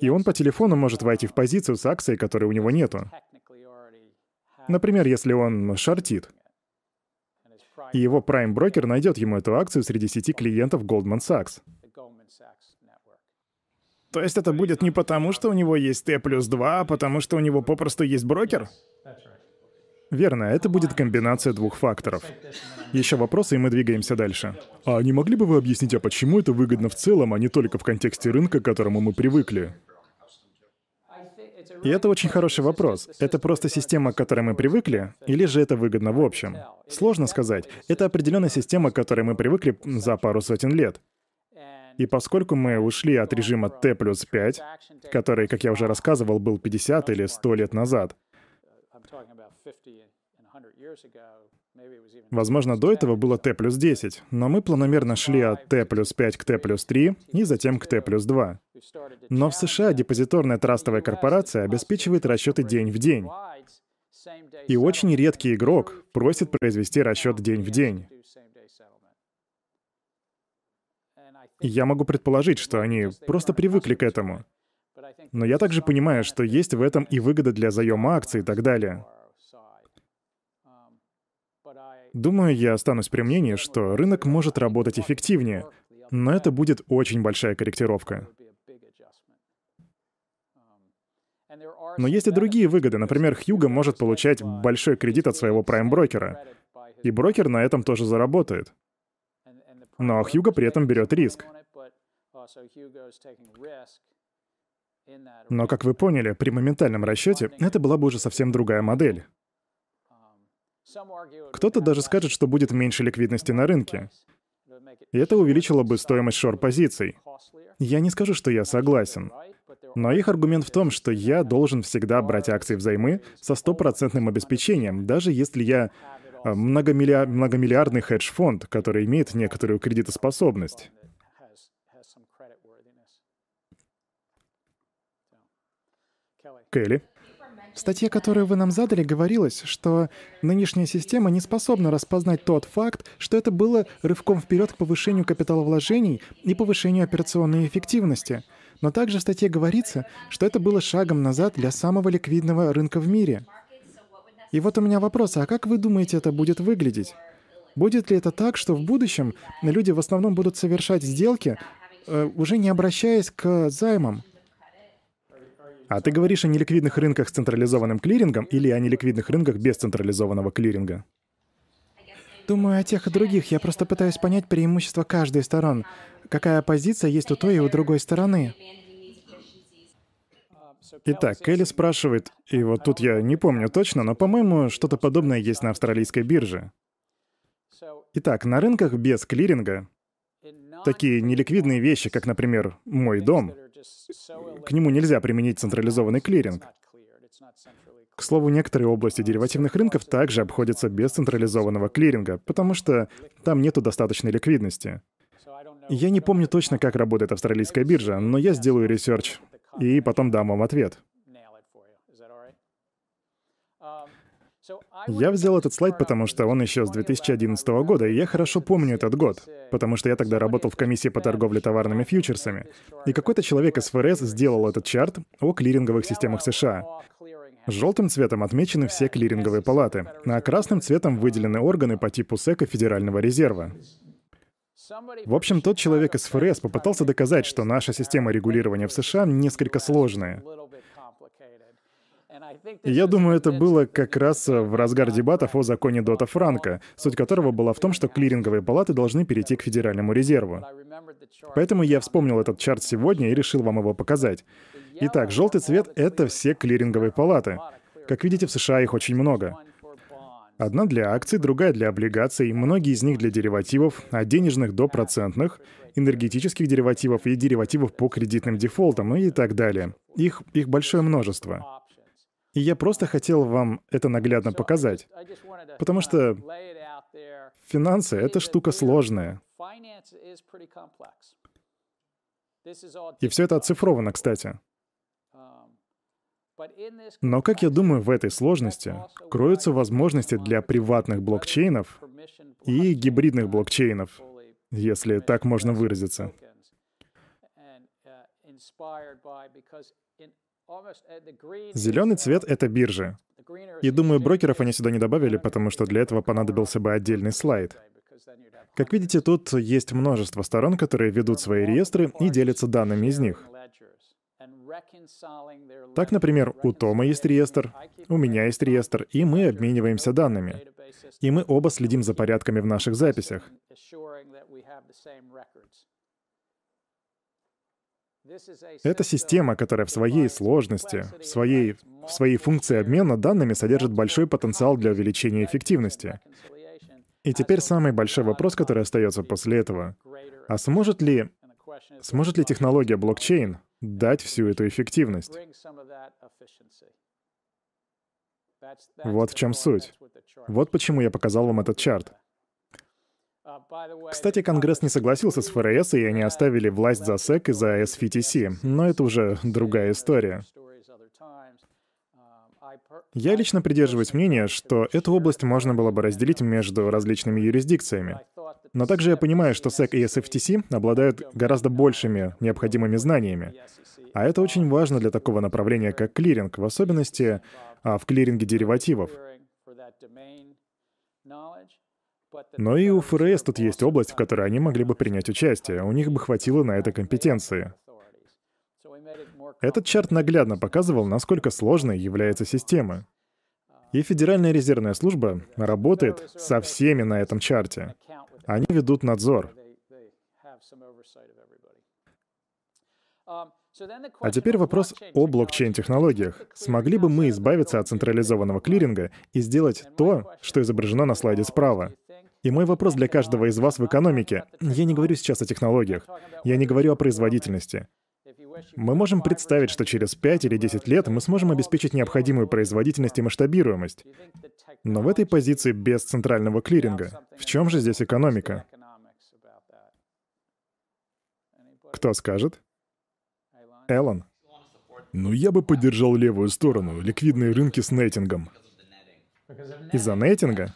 Speaker 2: И он по телефону может войти в позицию с акцией, которой у него нету. Например, если он шортит. И его прайм-брокер найдет ему эту акцию среди сети клиентов Goldman Sachs.
Speaker 3: То есть это будет не потому, что у него есть Т плюс 2, а потому что у него попросту есть брокер?
Speaker 2: Верно, это будет комбинация двух факторов. Еще вопросы, и мы двигаемся дальше. А не могли бы вы объяснить, а почему это выгодно в целом, а не только в контексте рынка, к которому мы привыкли? И это очень хороший вопрос. Это просто система, к которой мы привыкли, или же это выгодно в общем? Сложно сказать. Это определенная система, к которой мы привыкли за пару сотен лет. И поскольку мы ушли от режима T плюс 5, который, как я уже рассказывал, был 50 или 100 лет назад, Возможно, до этого было Т плюс 10, но мы планомерно шли от Т плюс 5 к Т плюс 3 и затем к Т плюс 2. Но в США депозиторная трастовая корпорация обеспечивает расчеты день в день. И очень редкий игрок просит произвести расчет день в день. Я могу предположить, что они просто привыкли к этому. Но я также понимаю, что есть в этом и выгода для заема акций и так далее. Думаю, я останусь при мнении, что рынок может работать эффективнее, но это будет очень большая корректировка. Но есть и другие выгоды. Например, Хьюго может получать большой кредит от своего прайм-брокера. И брокер на этом тоже заработает. Но Хьюго при этом берет риск. Но, как вы поняли, при моментальном расчете это была бы уже совсем другая модель. Кто-то даже скажет, что будет меньше ликвидности на рынке. И это увеличило бы стоимость шор-позиций. Я не скажу, что я согласен. Но их аргумент в том, что я должен всегда брать акции взаймы со стопроцентным обеспечением, даже если я э, многомиллиар... многомиллиардный хедж-фонд, который имеет некоторую кредитоспособность. Келли?
Speaker 3: В статье, которую вы нам задали, говорилось, что нынешняя система не способна распознать тот факт, что это было рывком вперед к повышению капиталовложений и повышению операционной эффективности. Но также в статье говорится, что это было шагом назад для самого ликвидного рынка в мире. И вот у меня вопрос, а как вы думаете, это будет выглядеть? Будет ли это так, что в будущем люди в основном будут совершать сделки, э, уже не обращаясь к займам?
Speaker 2: А ты говоришь о неликвидных рынках с централизованным клирингом или о неликвидных рынках без централизованного клиринга?
Speaker 3: Думаю о тех и других. Я просто пытаюсь понять преимущества каждой из сторон. Какая позиция есть у той и у другой стороны.
Speaker 2: Итак, Келли спрашивает, и вот тут я не помню точно, но, по-моему, что-то подобное есть на австралийской бирже. Итак, на рынках без клиринга такие неликвидные вещи, как, например, мой дом, к нему нельзя применить централизованный клиринг. К слову, некоторые области деривативных рынков также обходятся без централизованного клиринга, потому что там нету достаточной ликвидности. Я не помню точно, как работает австралийская биржа, но я сделаю research и потом дам вам ответ. Я взял этот слайд, потому что он еще с 2011 года, и я хорошо помню этот год, потому что я тогда работал в комиссии по торговле товарными фьючерсами. И какой-то человек из ФРС сделал этот chart о клиринговых системах США. Желтым цветом отмечены все клиринговые палаты, а красным цветом выделены органы по типу SEC а Федерального резерва. В общем, тот человек из ФРС попытался доказать, что наша система регулирования в США несколько сложная. Я думаю, это было как раз в разгар дебатов о законе Дота Франка, суть которого была в том, что клиринговые палаты должны перейти к Федеральному резерву. Поэтому я вспомнил этот чарт сегодня и решил вам его показать. Итак, желтый цвет — это все клиринговые палаты. Как видите, в США их очень много. Одна для акций, другая для облигаций, многие из них для деривативов, от денежных до процентных, энергетических деривативов и деривативов по кредитным дефолтам и так далее. Их, их большое множество. И я просто хотел вам это наглядно показать. Потому что финансы — это штука сложная. И все это оцифровано, кстати. Но, как я думаю, в этой сложности кроются возможности для приватных блокчейнов и гибридных блокчейнов, если так можно выразиться. Зеленый цвет — это биржи. И думаю, брокеров они сюда не добавили, потому что для этого понадобился бы отдельный слайд. Как видите, тут есть множество сторон, которые ведут свои реестры и делятся данными из них. Так, например, у Тома есть реестр, у меня есть реестр, и мы обмениваемся данными. И мы оба следим за порядками в наших записях. Это система, которая в своей сложности, в своей, в своей функции обмена данными содержит большой потенциал для увеличения эффективности. И теперь самый большой вопрос, который остается после этого. А сможет ли, сможет ли технология блокчейн дать всю эту эффективность? Вот в чем суть. Вот почему я показал вам этот чарт. Кстати, Конгресс не согласился с ФРС, и они оставили власть за SEC и за SFTC, но это уже другая история. Я лично придерживаюсь мнения, что эту область можно было бы разделить между различными юрисдикциями. Но также я понимаю, что SEC и SFTC обладают гораздо большими необходимыми знаниями. А это очень важно для такого направления, как клиринг, в особенности а, в клиринге деривативов. Но и у ФРС тут есть область, в которой они могли бы принять участие. У них бы хватило на это компетенции. Этот чарт наглядно показывал, насколько сложной является система. И Федеральная резервная служба работает со всеми на этом чарте. Они ведут надзор. А теперь вопрос о блокчейн-технологиях. Смогли бы мы избавиться от централизованного клиринга и сделать то, что изображено на слайде справа? И мой вопрос для каждого из вас в экономике. Я не говорю сейчас о технологиях. Я не говорю о производительности. Мы можем представить, что через 5 или 10 лет мы сможем обеспечить необходимую производительность и масштабируемость. Но в этой позиции без центрального клиринга. В чем же здесь экономика? Кто скажет? Эллен.
Speaker 4: Ну, я бы поддержал левую сторону, ликвидные рынки с нейтингом.
Speaker 2: Из-за нейтинга?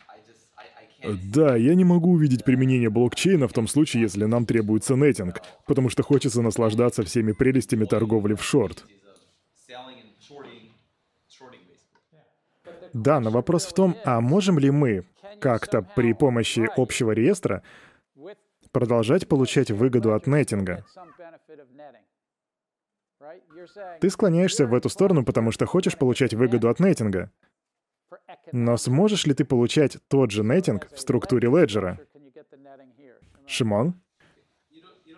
Speaker 4: Да, я не могу увидеть применение блокчейна в том случае, если нам требуется нетинг, потому что хочется наслаждаться всеми прелестями торговли в шорт.
Speaker 2: Да, но вопрос в том, а можем ли мы как-то при помощи общего реестра продолжать получать выгоду от нетинга? Ты склоняешься в эту сторону, потому что хочешь получать выгоду от нетинга. Но сможешь ли ты получать тот же нетинг в структуре леджера? Шимон?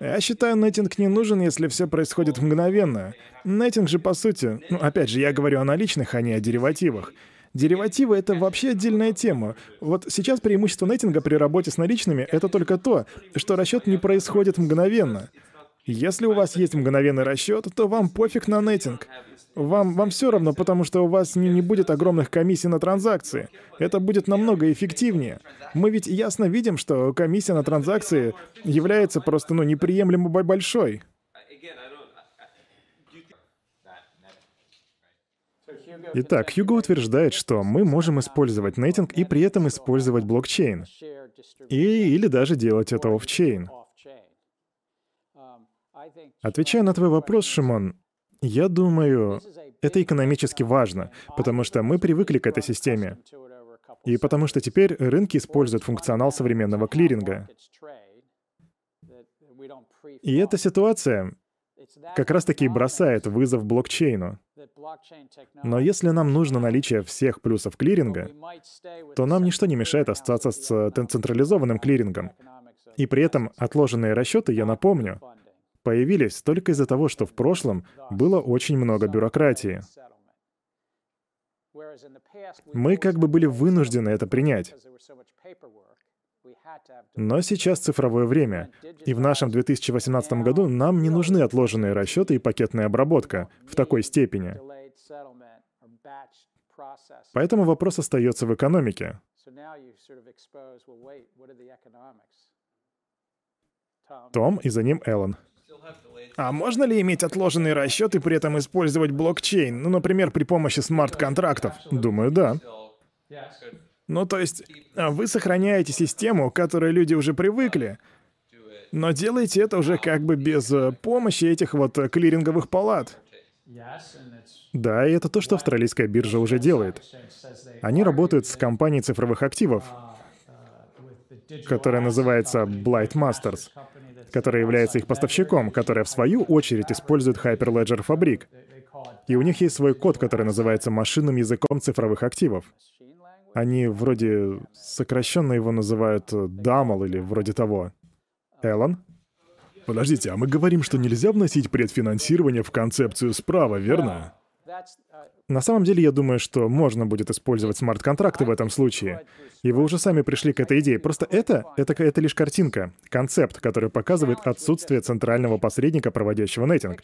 Speaker 2: Я считаю, нетинг не нужен, если все происходит мгновенно. Нетинг же, по сути, ну, опять же, я говорю о наличных, а не о деривативах. Деривативы — это вообще отдельная тема. Вот сейчас преимущество нетинга при работе с наличными — это только то, что расчет не происходит мгновенно. Если у вас есть мгновенный расчет, то вам пофиг на нетинг. Вам, вам все равно, потому что у вас не, не будет огромных комиссий на транзакции. Это будет намного эффективнее. Мы ведь ясно видим, что комиссия на транзакции является просто ну, неприемлемо большой. Итак, Хьюго утверждает, что мы можем использовать нетинг и при этом использовать блокчейн. И, или даже делать это офчейн. Отвечая на твой вопрос, Шимон, я думаю, это экономически важно, потому что мы привыкли к этой системе. И потому что теперь рынки используют функционал современного клиринга. И эта ситуация, как раз-таки бросает вызов блокчейну. Но если нам нужно наличие всех плюсов клиринга, то нам ничто не мешает остаться с централизованным клирингом. И при этом отложенные расчеты, я напомню, появились только из-за того, что в прошлом было очень много бюрократии. Мы как бы были вынуждены это принять. Но сейчас цифровое время, и в нашем 2018 году нам не нужны отложенные расчеты и пакетная обработка в такой степени. Поэтому вопрос остается в экономике. Том и за ним Эллен.
Speaker 3: А можно ли иметь отложенные расчеты и при этом использовать блокчейн? Ну, например, при помощи смарт-контрактов?
Speaker 2: Думаю, да.
Speaker 3: Ну, то есть, а, вы сохраняете систему, к которой люди уже привыкли, но делаете это уже как бы без э, помощи этих вот э, клиринговых палат.
Speaker 2: Да, и это то, что австралийская биржа уже делает. Они работают с компанией цифровых активов, которая называется Blight Masters, которая является их поставщиком, которая в свою очередь использует Hyperledger Fabric. И у них есть свой код, который называется машинным языком цифровых активов. Они вроде сокращенно его называют DAML или вроде того. Эллен?
Speaker 4: Подождите, а мы говорим, что нельзя вносить предфинансирование в концепцию справа, верно?
Speaker 2: На самом деле, я думаю, что можно будет использовать смарт-контракты в этом случае. И вы уже сами пришли к этой идее. Просто это, это, это лишь картинка, концепт, который показывает отсутствие центрального посредника, проводящего нетинг.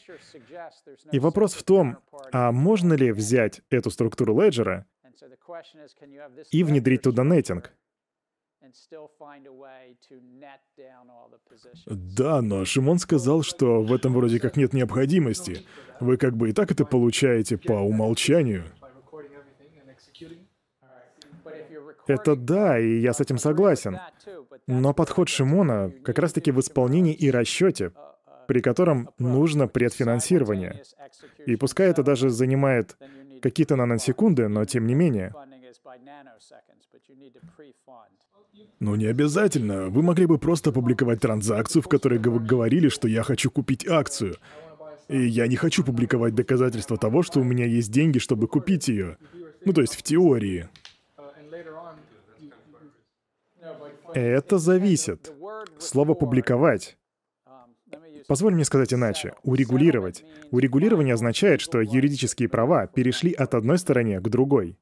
Speaker 2: И вопрос в том, а можно ли взять эту структуру леджера и внедрить туда нетинг?
Speaker 4: Да, но Шимон сказал, что в этом вроде как нет необходимости. Вы как бы и так это получаете по умолчанию.
Speaker 2: Это да, и я с этим согласен. Но подход Шимона как раз-таки в исполнении и расчете, при котором нужно предфинансирование. И пускай это даже занимает какие-то наносекунды, но тем не менее.
Speaker 4: Ну, не обязательно. Вы могли бы просто публиковать транзакцию, в которой вы говорили, что я хочу купить акцию. И я не хочу публиковать доказательства того, что у меня есть деньги, чтобы купить ее. Ну, то есть в теории.
Speaker 2: Это зависит. Слово «публиковать» Позволь мне сказать иначе. Урегулировать. Урегулирование означает, что юридические права перешли от одной стороны к другой.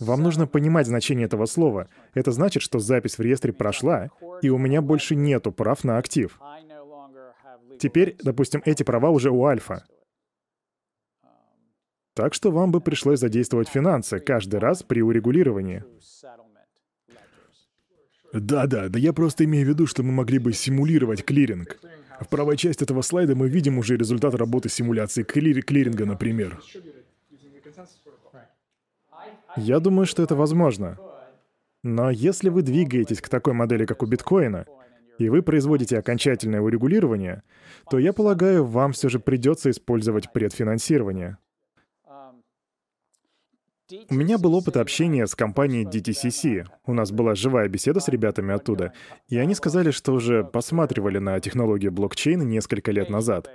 Speaker 2: Вам нужно понимать значение этого слова. Это значит, что запись в реестре прошла, и у меня больше нету прав на актив. Теперь, допустим, эти права уже у Альфа. Так что вам бы пришлось задействовать финансы каждый раз при урегулировании.
Speaker 4: Да-да, да я просто имею в виду, что мы могли бы симулировать клиринг. В правой части этого слайда мы видим уже результат работы симуляции клиринга, например.
Speaker 2: Я думаю, что это возможно. Но если вы двигаетесь к такой модели, как у биткоина, и вы производите окончательное урегулирование, то, я полагаю, вам все же придется использовать предфинансирование. У меня был опыт общения с компанией DTCC. У нас была живая беседа с ребятами оттуда, и они сказали, что уже посматривали на технологию блокчейн несколько лет назад.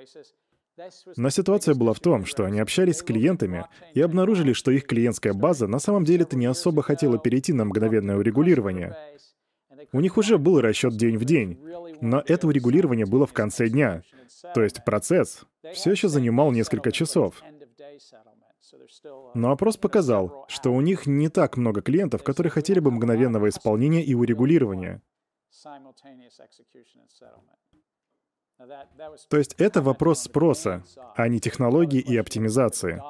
Speaker 2: Но ситуация была в том, что они общались с клиентами и обнаружили, что их клиентская база на самом деле-то не особо хотела перейти на мгновенное урегулирование. У них уже был расчет день в день, но это урегулирование было в конце дня. То есть процесс все еще занимал несколько часов. Но опрос показал, что у них не так много клиентов, которые хотели бы мгновенного исполнения и урегулирования. То есть это вопрос спроса, а не технологии и оптимизации.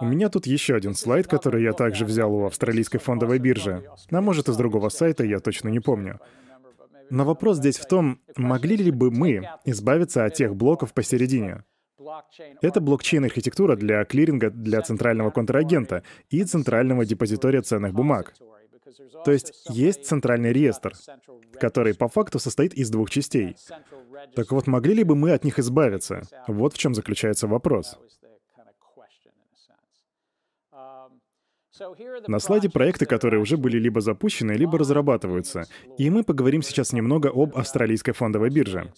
Speaker 2: У меня тут еще один слайд, который я также взял у австралийской фондовой биржи. А может, из другого сайта, я точно не помню. Но вопрос здесь в том, могли ли бы мы избавиться от тех блоков посередине? Это блокчейн-архитектура для клиринга для центрального контрагента и центрального депозитория ценных бумаг. То есть есть центральный реестр, который по факту состоит из двух частей. Так вот, могли ли бы мы от них избавиться? Вот в чем заключается вопрос. На слайде проекты, которые уже были либо запущены, либо разрабатываются. И мы поговорим сейчас немного об австралийской фондовой бирже.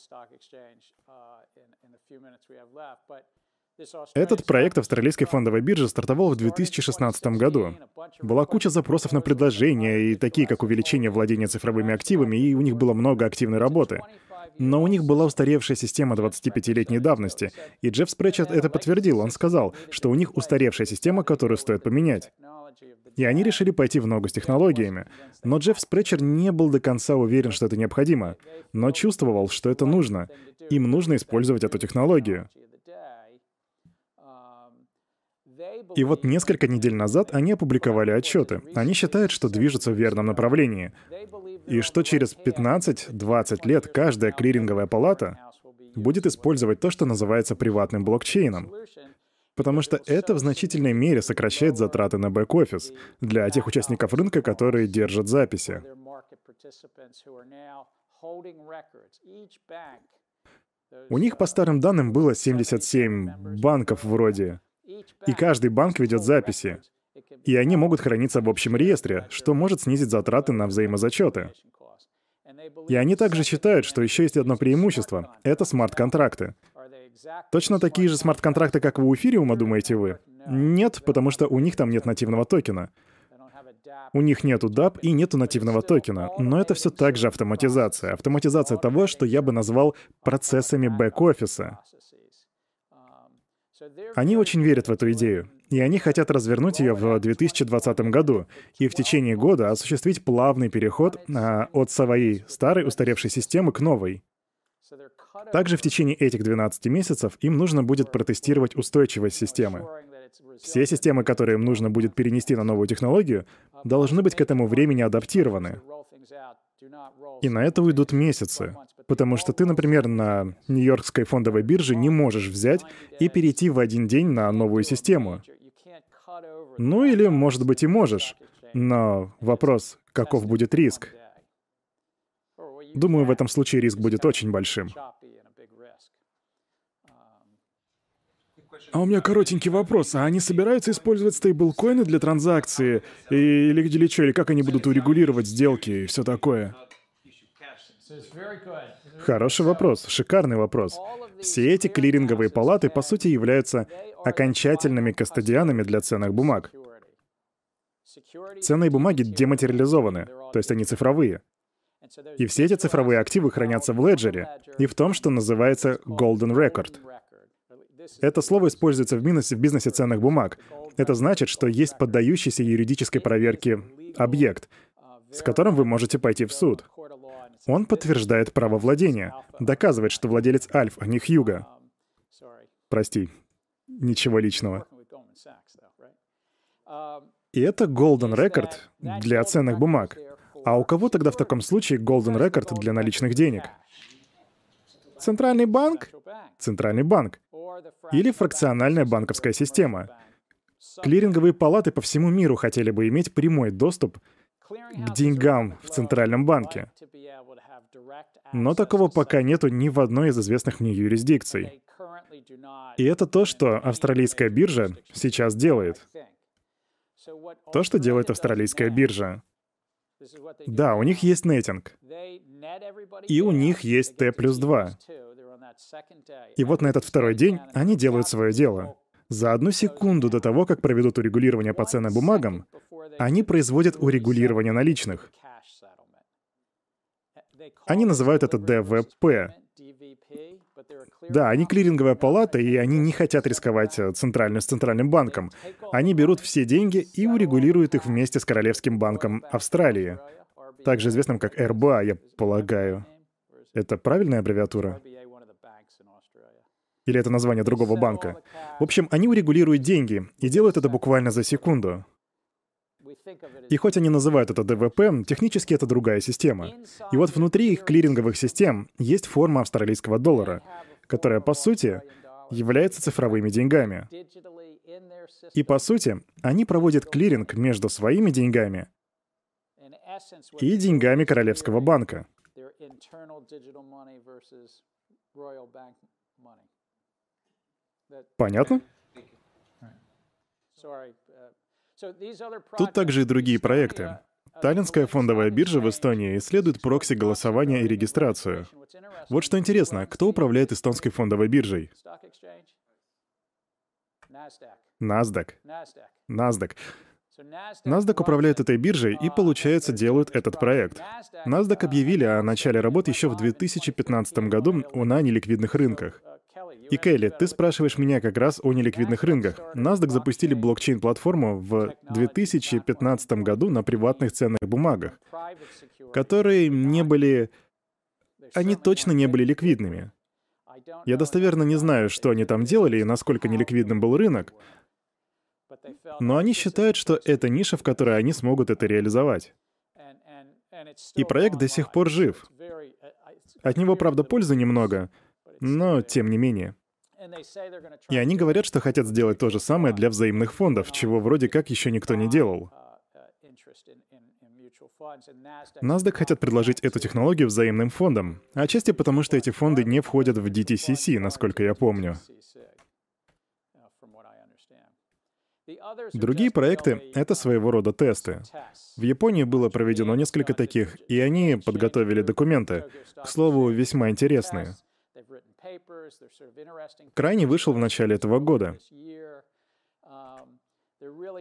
Speaker 2: Этот проект австралийской фондовой биржи стартовал в 2016 году. Была куча запросов на предложения, и такие как увеличение владения цифровыми активами, и у них было много активной работы. Но у них была устаревшая система 25-летней давности, и Джефф Спречет это подтвердил. Он сказал, что у них устаревшая система, которую стоит поменять. И они решили пойти в ногу с технологиями. Но Джефф Спречер не был до конца уверен, что это необходимо, но чувствовал, что это нужно. Им нужно использовать эту технологию. И вот несколько недель назад они опубликовали отчеты. Они считают, что движутся в верном направлении. И что через 15-20 лет каждая клиринговая палата будет использовать то, что называется приватным блокчейном. Потому что это в значительной мере сокращает затраты на бэк-офис для тех участников рынка, которые держат записи. У них, по старым данным, было 77 банков вроде, и каждый банк ведет записи. И они могут храниться в общем реестре, что может снизить затраты на взаимозачеты. И они также считают, что еще есть одно преимущество — это смарт-контракты. Точно такие же смарт-контракты, как у эфириума, думаете вы? Нет, потому что у них там нет нативного токена. У них нету DAP и нету нативного токена, но это все также автоматизация. Автоматизация того, что я бы назвал процессами бэк-офиса. Они очень верят в эту идею, и они хотят развернуть ее в 2020 году и в течение года осуществить плавный переход а, от своей старой устаревшей системы к новой. Также в течение этих 12 месяцев им нужно будет протестировать устойчивость системы. Все системы, которые им нужно будет перенести на новую технологию, должны быть к этому времени адаптированы. И на это уйдут месяцы. Потому что ты, например, на Нью-Йоркской фондовой бирже не можешь взять и перейти в один день на новую систему. Ну или, может быть, и можешь. Но вопрос, каков будет риск? Думаю, в этом случае риск будет очень большим.
Speaker 4: А у меня коротенький вопрос. А они собираются использовать стейблкоины для транзакции? Или, или что? Или как они будут урегулировать сделки и все такое?
Speaker 2: Хороший вопрос, шикарный вопрос. Все эти клиринговые палаты, по сути, являются окончательными кастодианами для ценных бумаг. Ценные бумаги дематериализованы, то есть они цифровые. И все эти цифровые активы хранятся в леджере и в том, что называется Golden Record. Это слово используется в бизнесе, в бизнесе ценных бумаг. Это значит, что есть поддающийся юридической проверке объект, с которым вы можете пойти в суд. Он подтверждает право владения, доказывает, что владелец Альф, а не Хьюга. Прости, ничего личного. И это Golden Record для ценных бумаг. А у кого тогда в таком случае Golden Record для наличных денег? Центральный банк? Центральный банк. Или фракциональная банковская система. Клиринговые палаты по всему миру хотели бы иметь прямой доступ к деньгам в Центральном банке. Но такого пока нету ни в одной из известных мне юрисдикций. И это то, что австралийская биржа сейчас делает. То, что делает австралийская биржа. Да, у них есть нетинг. И у них есть Т плюс 2. И вот на этот второй день они делают свое дело. За одну секунду до того, как проведут урегулирование по ценным бумагам, они производят урегулирование наличных. Они называют это ДВП. Да, они клиринговая палата, и они не хотят рисковать э, центральным, с центральным банком. Они берут все деньги и урегулируют их вместе с Королевским банком Австралии, также известным как РБА, я полагаю. Это правильная аббревиатура? Или это название другого банка? В общем, они урегулируют деньги и делают это буквально за секунду. И хоть они называют это ДВП, технически это другая система. И вот внутри их клиринговых систем есть форма австралийского доллара, которая, по сути, является цифровыми деньгами. И, по сути, они проводят клиринг между своими деньгами и деньгами Королевского банка. Понятно? Тут также и другие проекты. Таллинская фондовая биржа в Эстонии исследует прокси-голосование и регистрацию. Вот что интересно, кто управляет эстонской фондовой биржей? NASDAQ. NASDAQ. NASDAQ управляет этой биржей и, получается, делают этот проект. NASDAQ объявили о начале работы еще в 2015 году на неликвидных рынках. И, Келли, ты спрашиваешь меня как раз о неликвидных рынках. NASDAQ запустили блокчейн-платформу в 2015 году на приватных ценных бумагах, которые не были... Они точно не были ликвидными. Я достоверно не знаю, что они там делали и насколько неликвидным был рынок, но они считают, что это ниша, в которой они смогут это реализовать. И проект до сих пор жив. От него, правда, пользы немного, но тем не менее. И они говорят, что хотят сделать то же самое для взаимных фондов, чего вроде как еще никто не делал. NASDAQ хотят предложить эту технологию взаимным фондам, отчасти потому, что эти фонды не входят в DTCC, насколько я помню. Другие проекты — это своего рода тесты. В Японии было проведено несколько таких, и они подготовили документы, к слову, весьма интересные. Крайний вышел в начале этого года.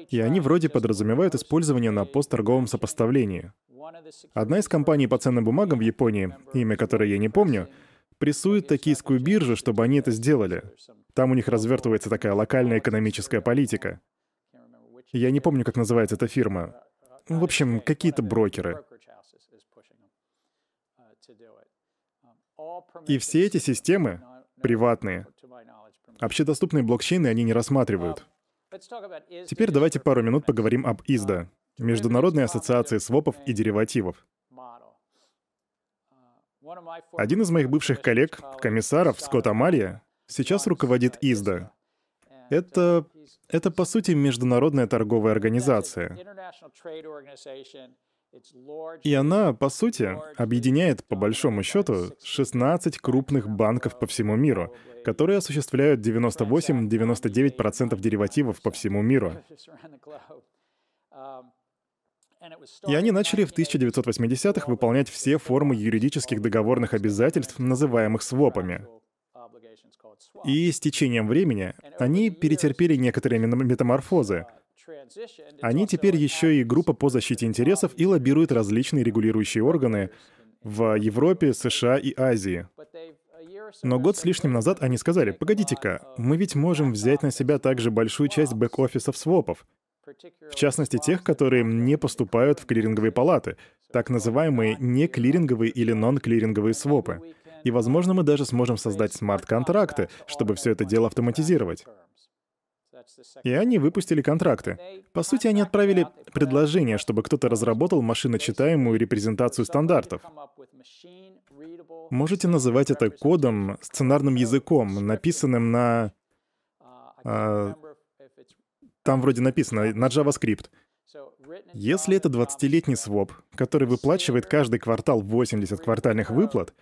Speaker 2: И они вроде подразумевают использование на постторговом сопоставлении. Одна из компаний по ценным бумагам в Японии, имя которой я не помню, прессует токийскую биржу, чтобы они это сделали. Там у них развертывается такая локальная экономическая политика. Я не помню, как называется эта фирма. В общем, какие-то брокеры. И все эти системы приватные. Общедоступные блокчейны они не рассматривают. Теперь давайте пару минут поговорим об ИСДА — Международной ассоциации свопов и деривативов. Один из моих бывших коллег, комиссаров, Скотт Амалия, сейчас руководит ИСДА. Это, это, по сути, международная торговая организация. И она, по сути, объединяет, по большому счету, 16 крупных банков по всему миру, которые осуществляют 98-99% деривативов по всему миру. И они начали в 1980-х выполнять все формы юридических договорных обязательств, называемых свопами. И с течением времени они перетерпели некоторые метаморфозы — они теперь еще и группа по защите интересов и лоббируют различные регулирующие органы в Европе, США и Азии. Но год с лишним назад они сказали, погодите-ка, мы ведь можем взять на себя также большую часть бэк-офисов свопов, в частности тех, которые не поступают в клиринговые палаты, так называемые неклиринговые или нон-клиринговые свопы. И, возможно, мы даже сможем создать смарт-контракты, чтобы все это дело автоматизировать. И они выпустили контракты. По сути, они отправили предложение, чтобы кто-то разработал машиночитаемую репрезентацию стандартов. Можете называть это кодом, сценарным языком, написанным на... Э, там вроде написано на JavaScript. Если это 20-летний своп, который выплачивает каждый квартал 80 квартальных выплат,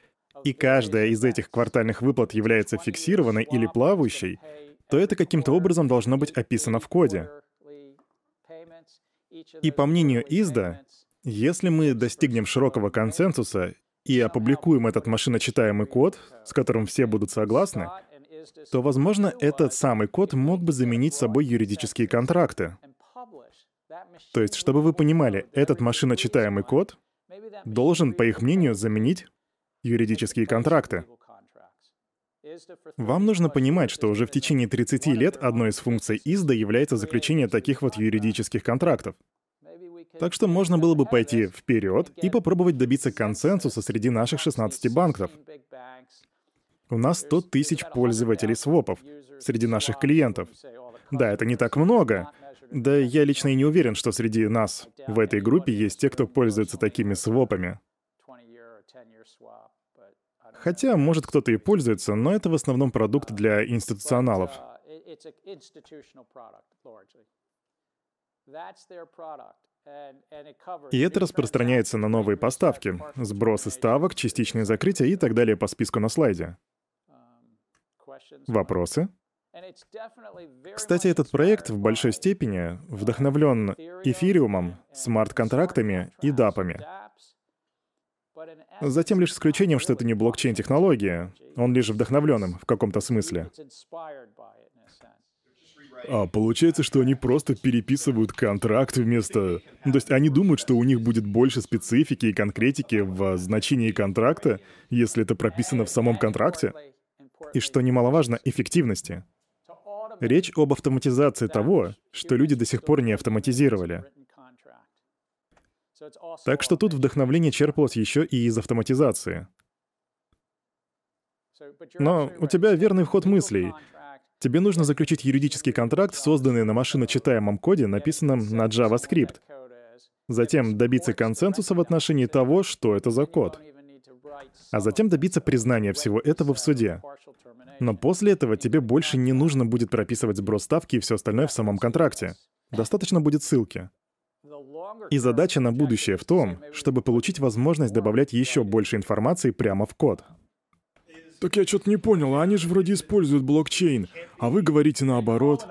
Speaker 2: и каждая из этих квартальных выплат является фиксированной или плавающей, то это каким-то образом должно быть описано в коде. И по мнению Изда, если мы достигнем широкого консенсуса и опубликуем этот машиночитаемый код, с которым все будут согласны, то, возможно, этот самый код мог бы заменить собой юридические контракты. То есть, чтобы вы понимали, этот машиночитаемый код должен, по их мнению, заменить юридические контракты. Вам нужно понимать, что уже в течение 30 лет одной из функций ИСДА является заключение таких вот юридических контрактов. Так что можно было бы пойти вперед и попробовать добиться консенсуса среди наших 16 банков. У нас 100 тысяч пользователей свопов среди наших клиентов. Да, это не так много. Да я лично и не уверен, что среди нас в этой группе есть те, кто пользуется такими свопами. Хотя, может, кто-то и пользуется, но это в основном продукт для институционалов. И это распространяется на новые поставки, сбросы ставок, частичные закрытия и так далее по списку на слайде. Вопросы? Кстати, этот проект в большой степени вдохновлен эфириумом, смарт-контрактами и дапами. Затем лишь исключением, что это не блокчейн-технология. Он лишь вдохновлен им в каком-то смысле.
Speaker 4: А получается, что они просто переписывают контракт вместо... Ну, то есть они думают, что у них будет больше специфики и конкретики в значении контракта, если это прописано в самом контракте?
Speaker 2: И что немаловажно, эффективности. Речь об автоматизации того, что люди до сих пор не автоматизировали. Так что тут вдохновление черпалось еще и из автоматизации. Но у тебя верный вход мыслей. Тебе нужно заключить юридический контракт, созданный на машиночитаемом коде, написанном на JavaScript. Затем добиться консенсуса в отношении того, что это за код. А затем добиться признания всего этого в суде. Но после этого тебе больше не нужно будет прописывать сброс ставки и все остальное в самом контракте. Достаточно будет ссылки. И задача на будущее в том, чтобы получить возможность добавлять еще больше информации прямо в код.
Speaker 4: Так я что-то не понял, они же вроде используют блокчейн, а вы говорите наоборот.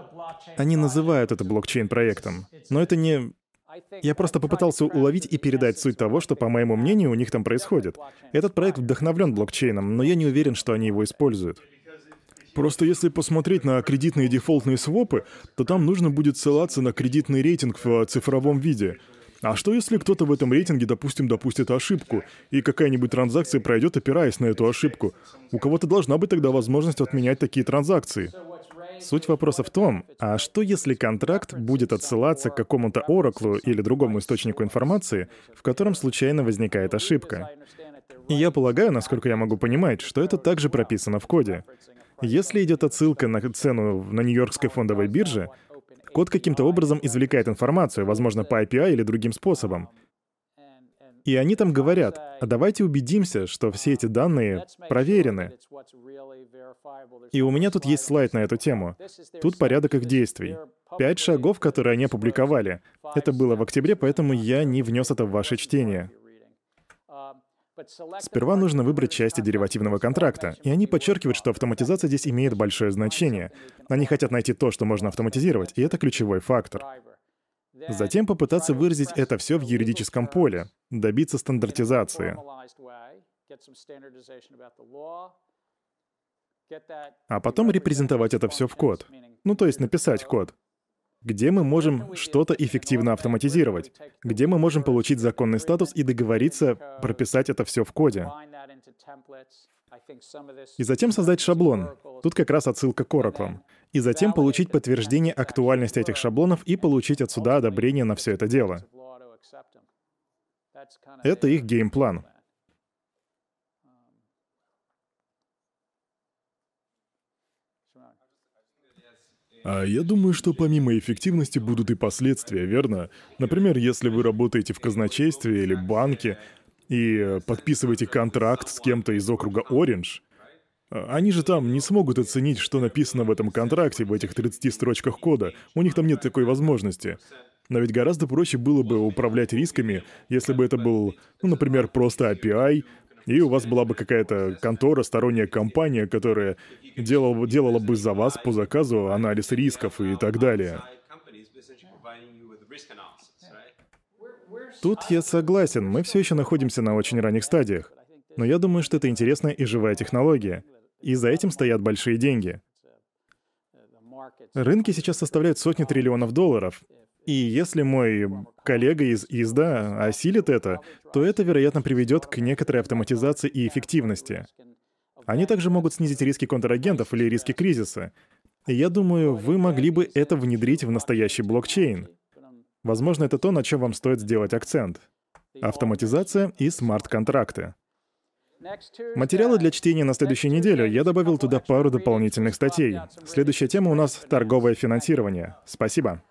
Speaker 2: Они называют это блокчейн-проектом, но это не... Я просто попытался уловить и передать суть того, что, по моему мнению, у них там происходит. Этот проект вдохновлен блокчейном, но я не уверен, что они его используют.
Speaker 4: Просто если посмотреть на кредитные дефолтные свопы, то там нужно будет ссылаться на кредитный рейтинг в цифровом виде. А что если кто-то в этом рейтинге, допустим, допустит ошибку, и какая-нибудь транзакция пройдет, опираясь на эту ошибку? У кого-то должна быть тогда возможность отменять такие транзакции.
Speaker 2: Суть вопроса в том, а что если контракт будет отсылаться к какому-то ораклу или другому источнику информации, в котором случайно возникает ошибка? И я полагаю, насколько я могу понимать, что это также прописано в коде. Если идет отсылка на цену на Нью-Йоркской фондовой бирже, Код каким-то образом извлекает информацию, возможно, по API или другим способом. И они там говорят, а давайте убедимся, что все эти данные проверены. И у меня тут есть слайд на эту тему. Тут порядок их действий. Пять шагов, которые они опубликовали. Это было в октябре, поэтому я не внес это в ваше чтение. Сперва нужно выбрать части деривативного контракта, и они подчеркивают, что автоматизация здесь имеет большое значение. Они хотят найти то, что можно автоматизировать, и это ключевой фактор. Затем попытаться выразить это все в юридическом поле, добиться стандартизации. А потом репрезентовать это все в код. Ну, то есть написать код где мы можем что-то эффективно автоматизировать, где мы можем получить законный статус и договориться прописать это все в коде. И затем создать шаблон. Тут как раз отсылка к Oracle. И затем получить подтверждение актуальности этих шаблонов и получить отсюда одобрение на все это дело. Это их геймплан.
Speaker 4: А я думаю, что помимо эффективности будут и последствия, верно? Например, если вы работаете в казначействе или банке и подписываете контракт с кем-то из округа Orange, а, они же там не смогут оценить, что написано в этом контракте, в этих 30 строчках кода. У них там нет такой возможности. Но ведь гораздо проще было бы управлять рисками, если бы это был, ну, например, просто API, и у вас была бы какая-то контора, сторонняя компания, которая делала, делала бы за вас по заказу анализ рисков и так далее.
Speaker 2: Тут я согласен, мы все еще находимся на очень ранних стадиях. Но я думаю, что это интересная и живая технология. И за этим стоят большие деньги. Рынки сейчас составляют сотни триллионов долларов. И если мой коллега из ИСДА осилит это, то это, вероятно, приведет к некоторой автоматизации и эффективности. Они также могут снизить риски контрагентов или риски кризиса. Я думаю, вы могли бы это внедрить в настоящий блокчейн. Возможно, это то, на чем вам стоит сделать акцент. Автоматизация и смарт-контракты. Материалы для чтения на следующей неделе. Я добавил туда пару дополнительных статей. Следующая тема у нас — торговое финансирование. Спасибо.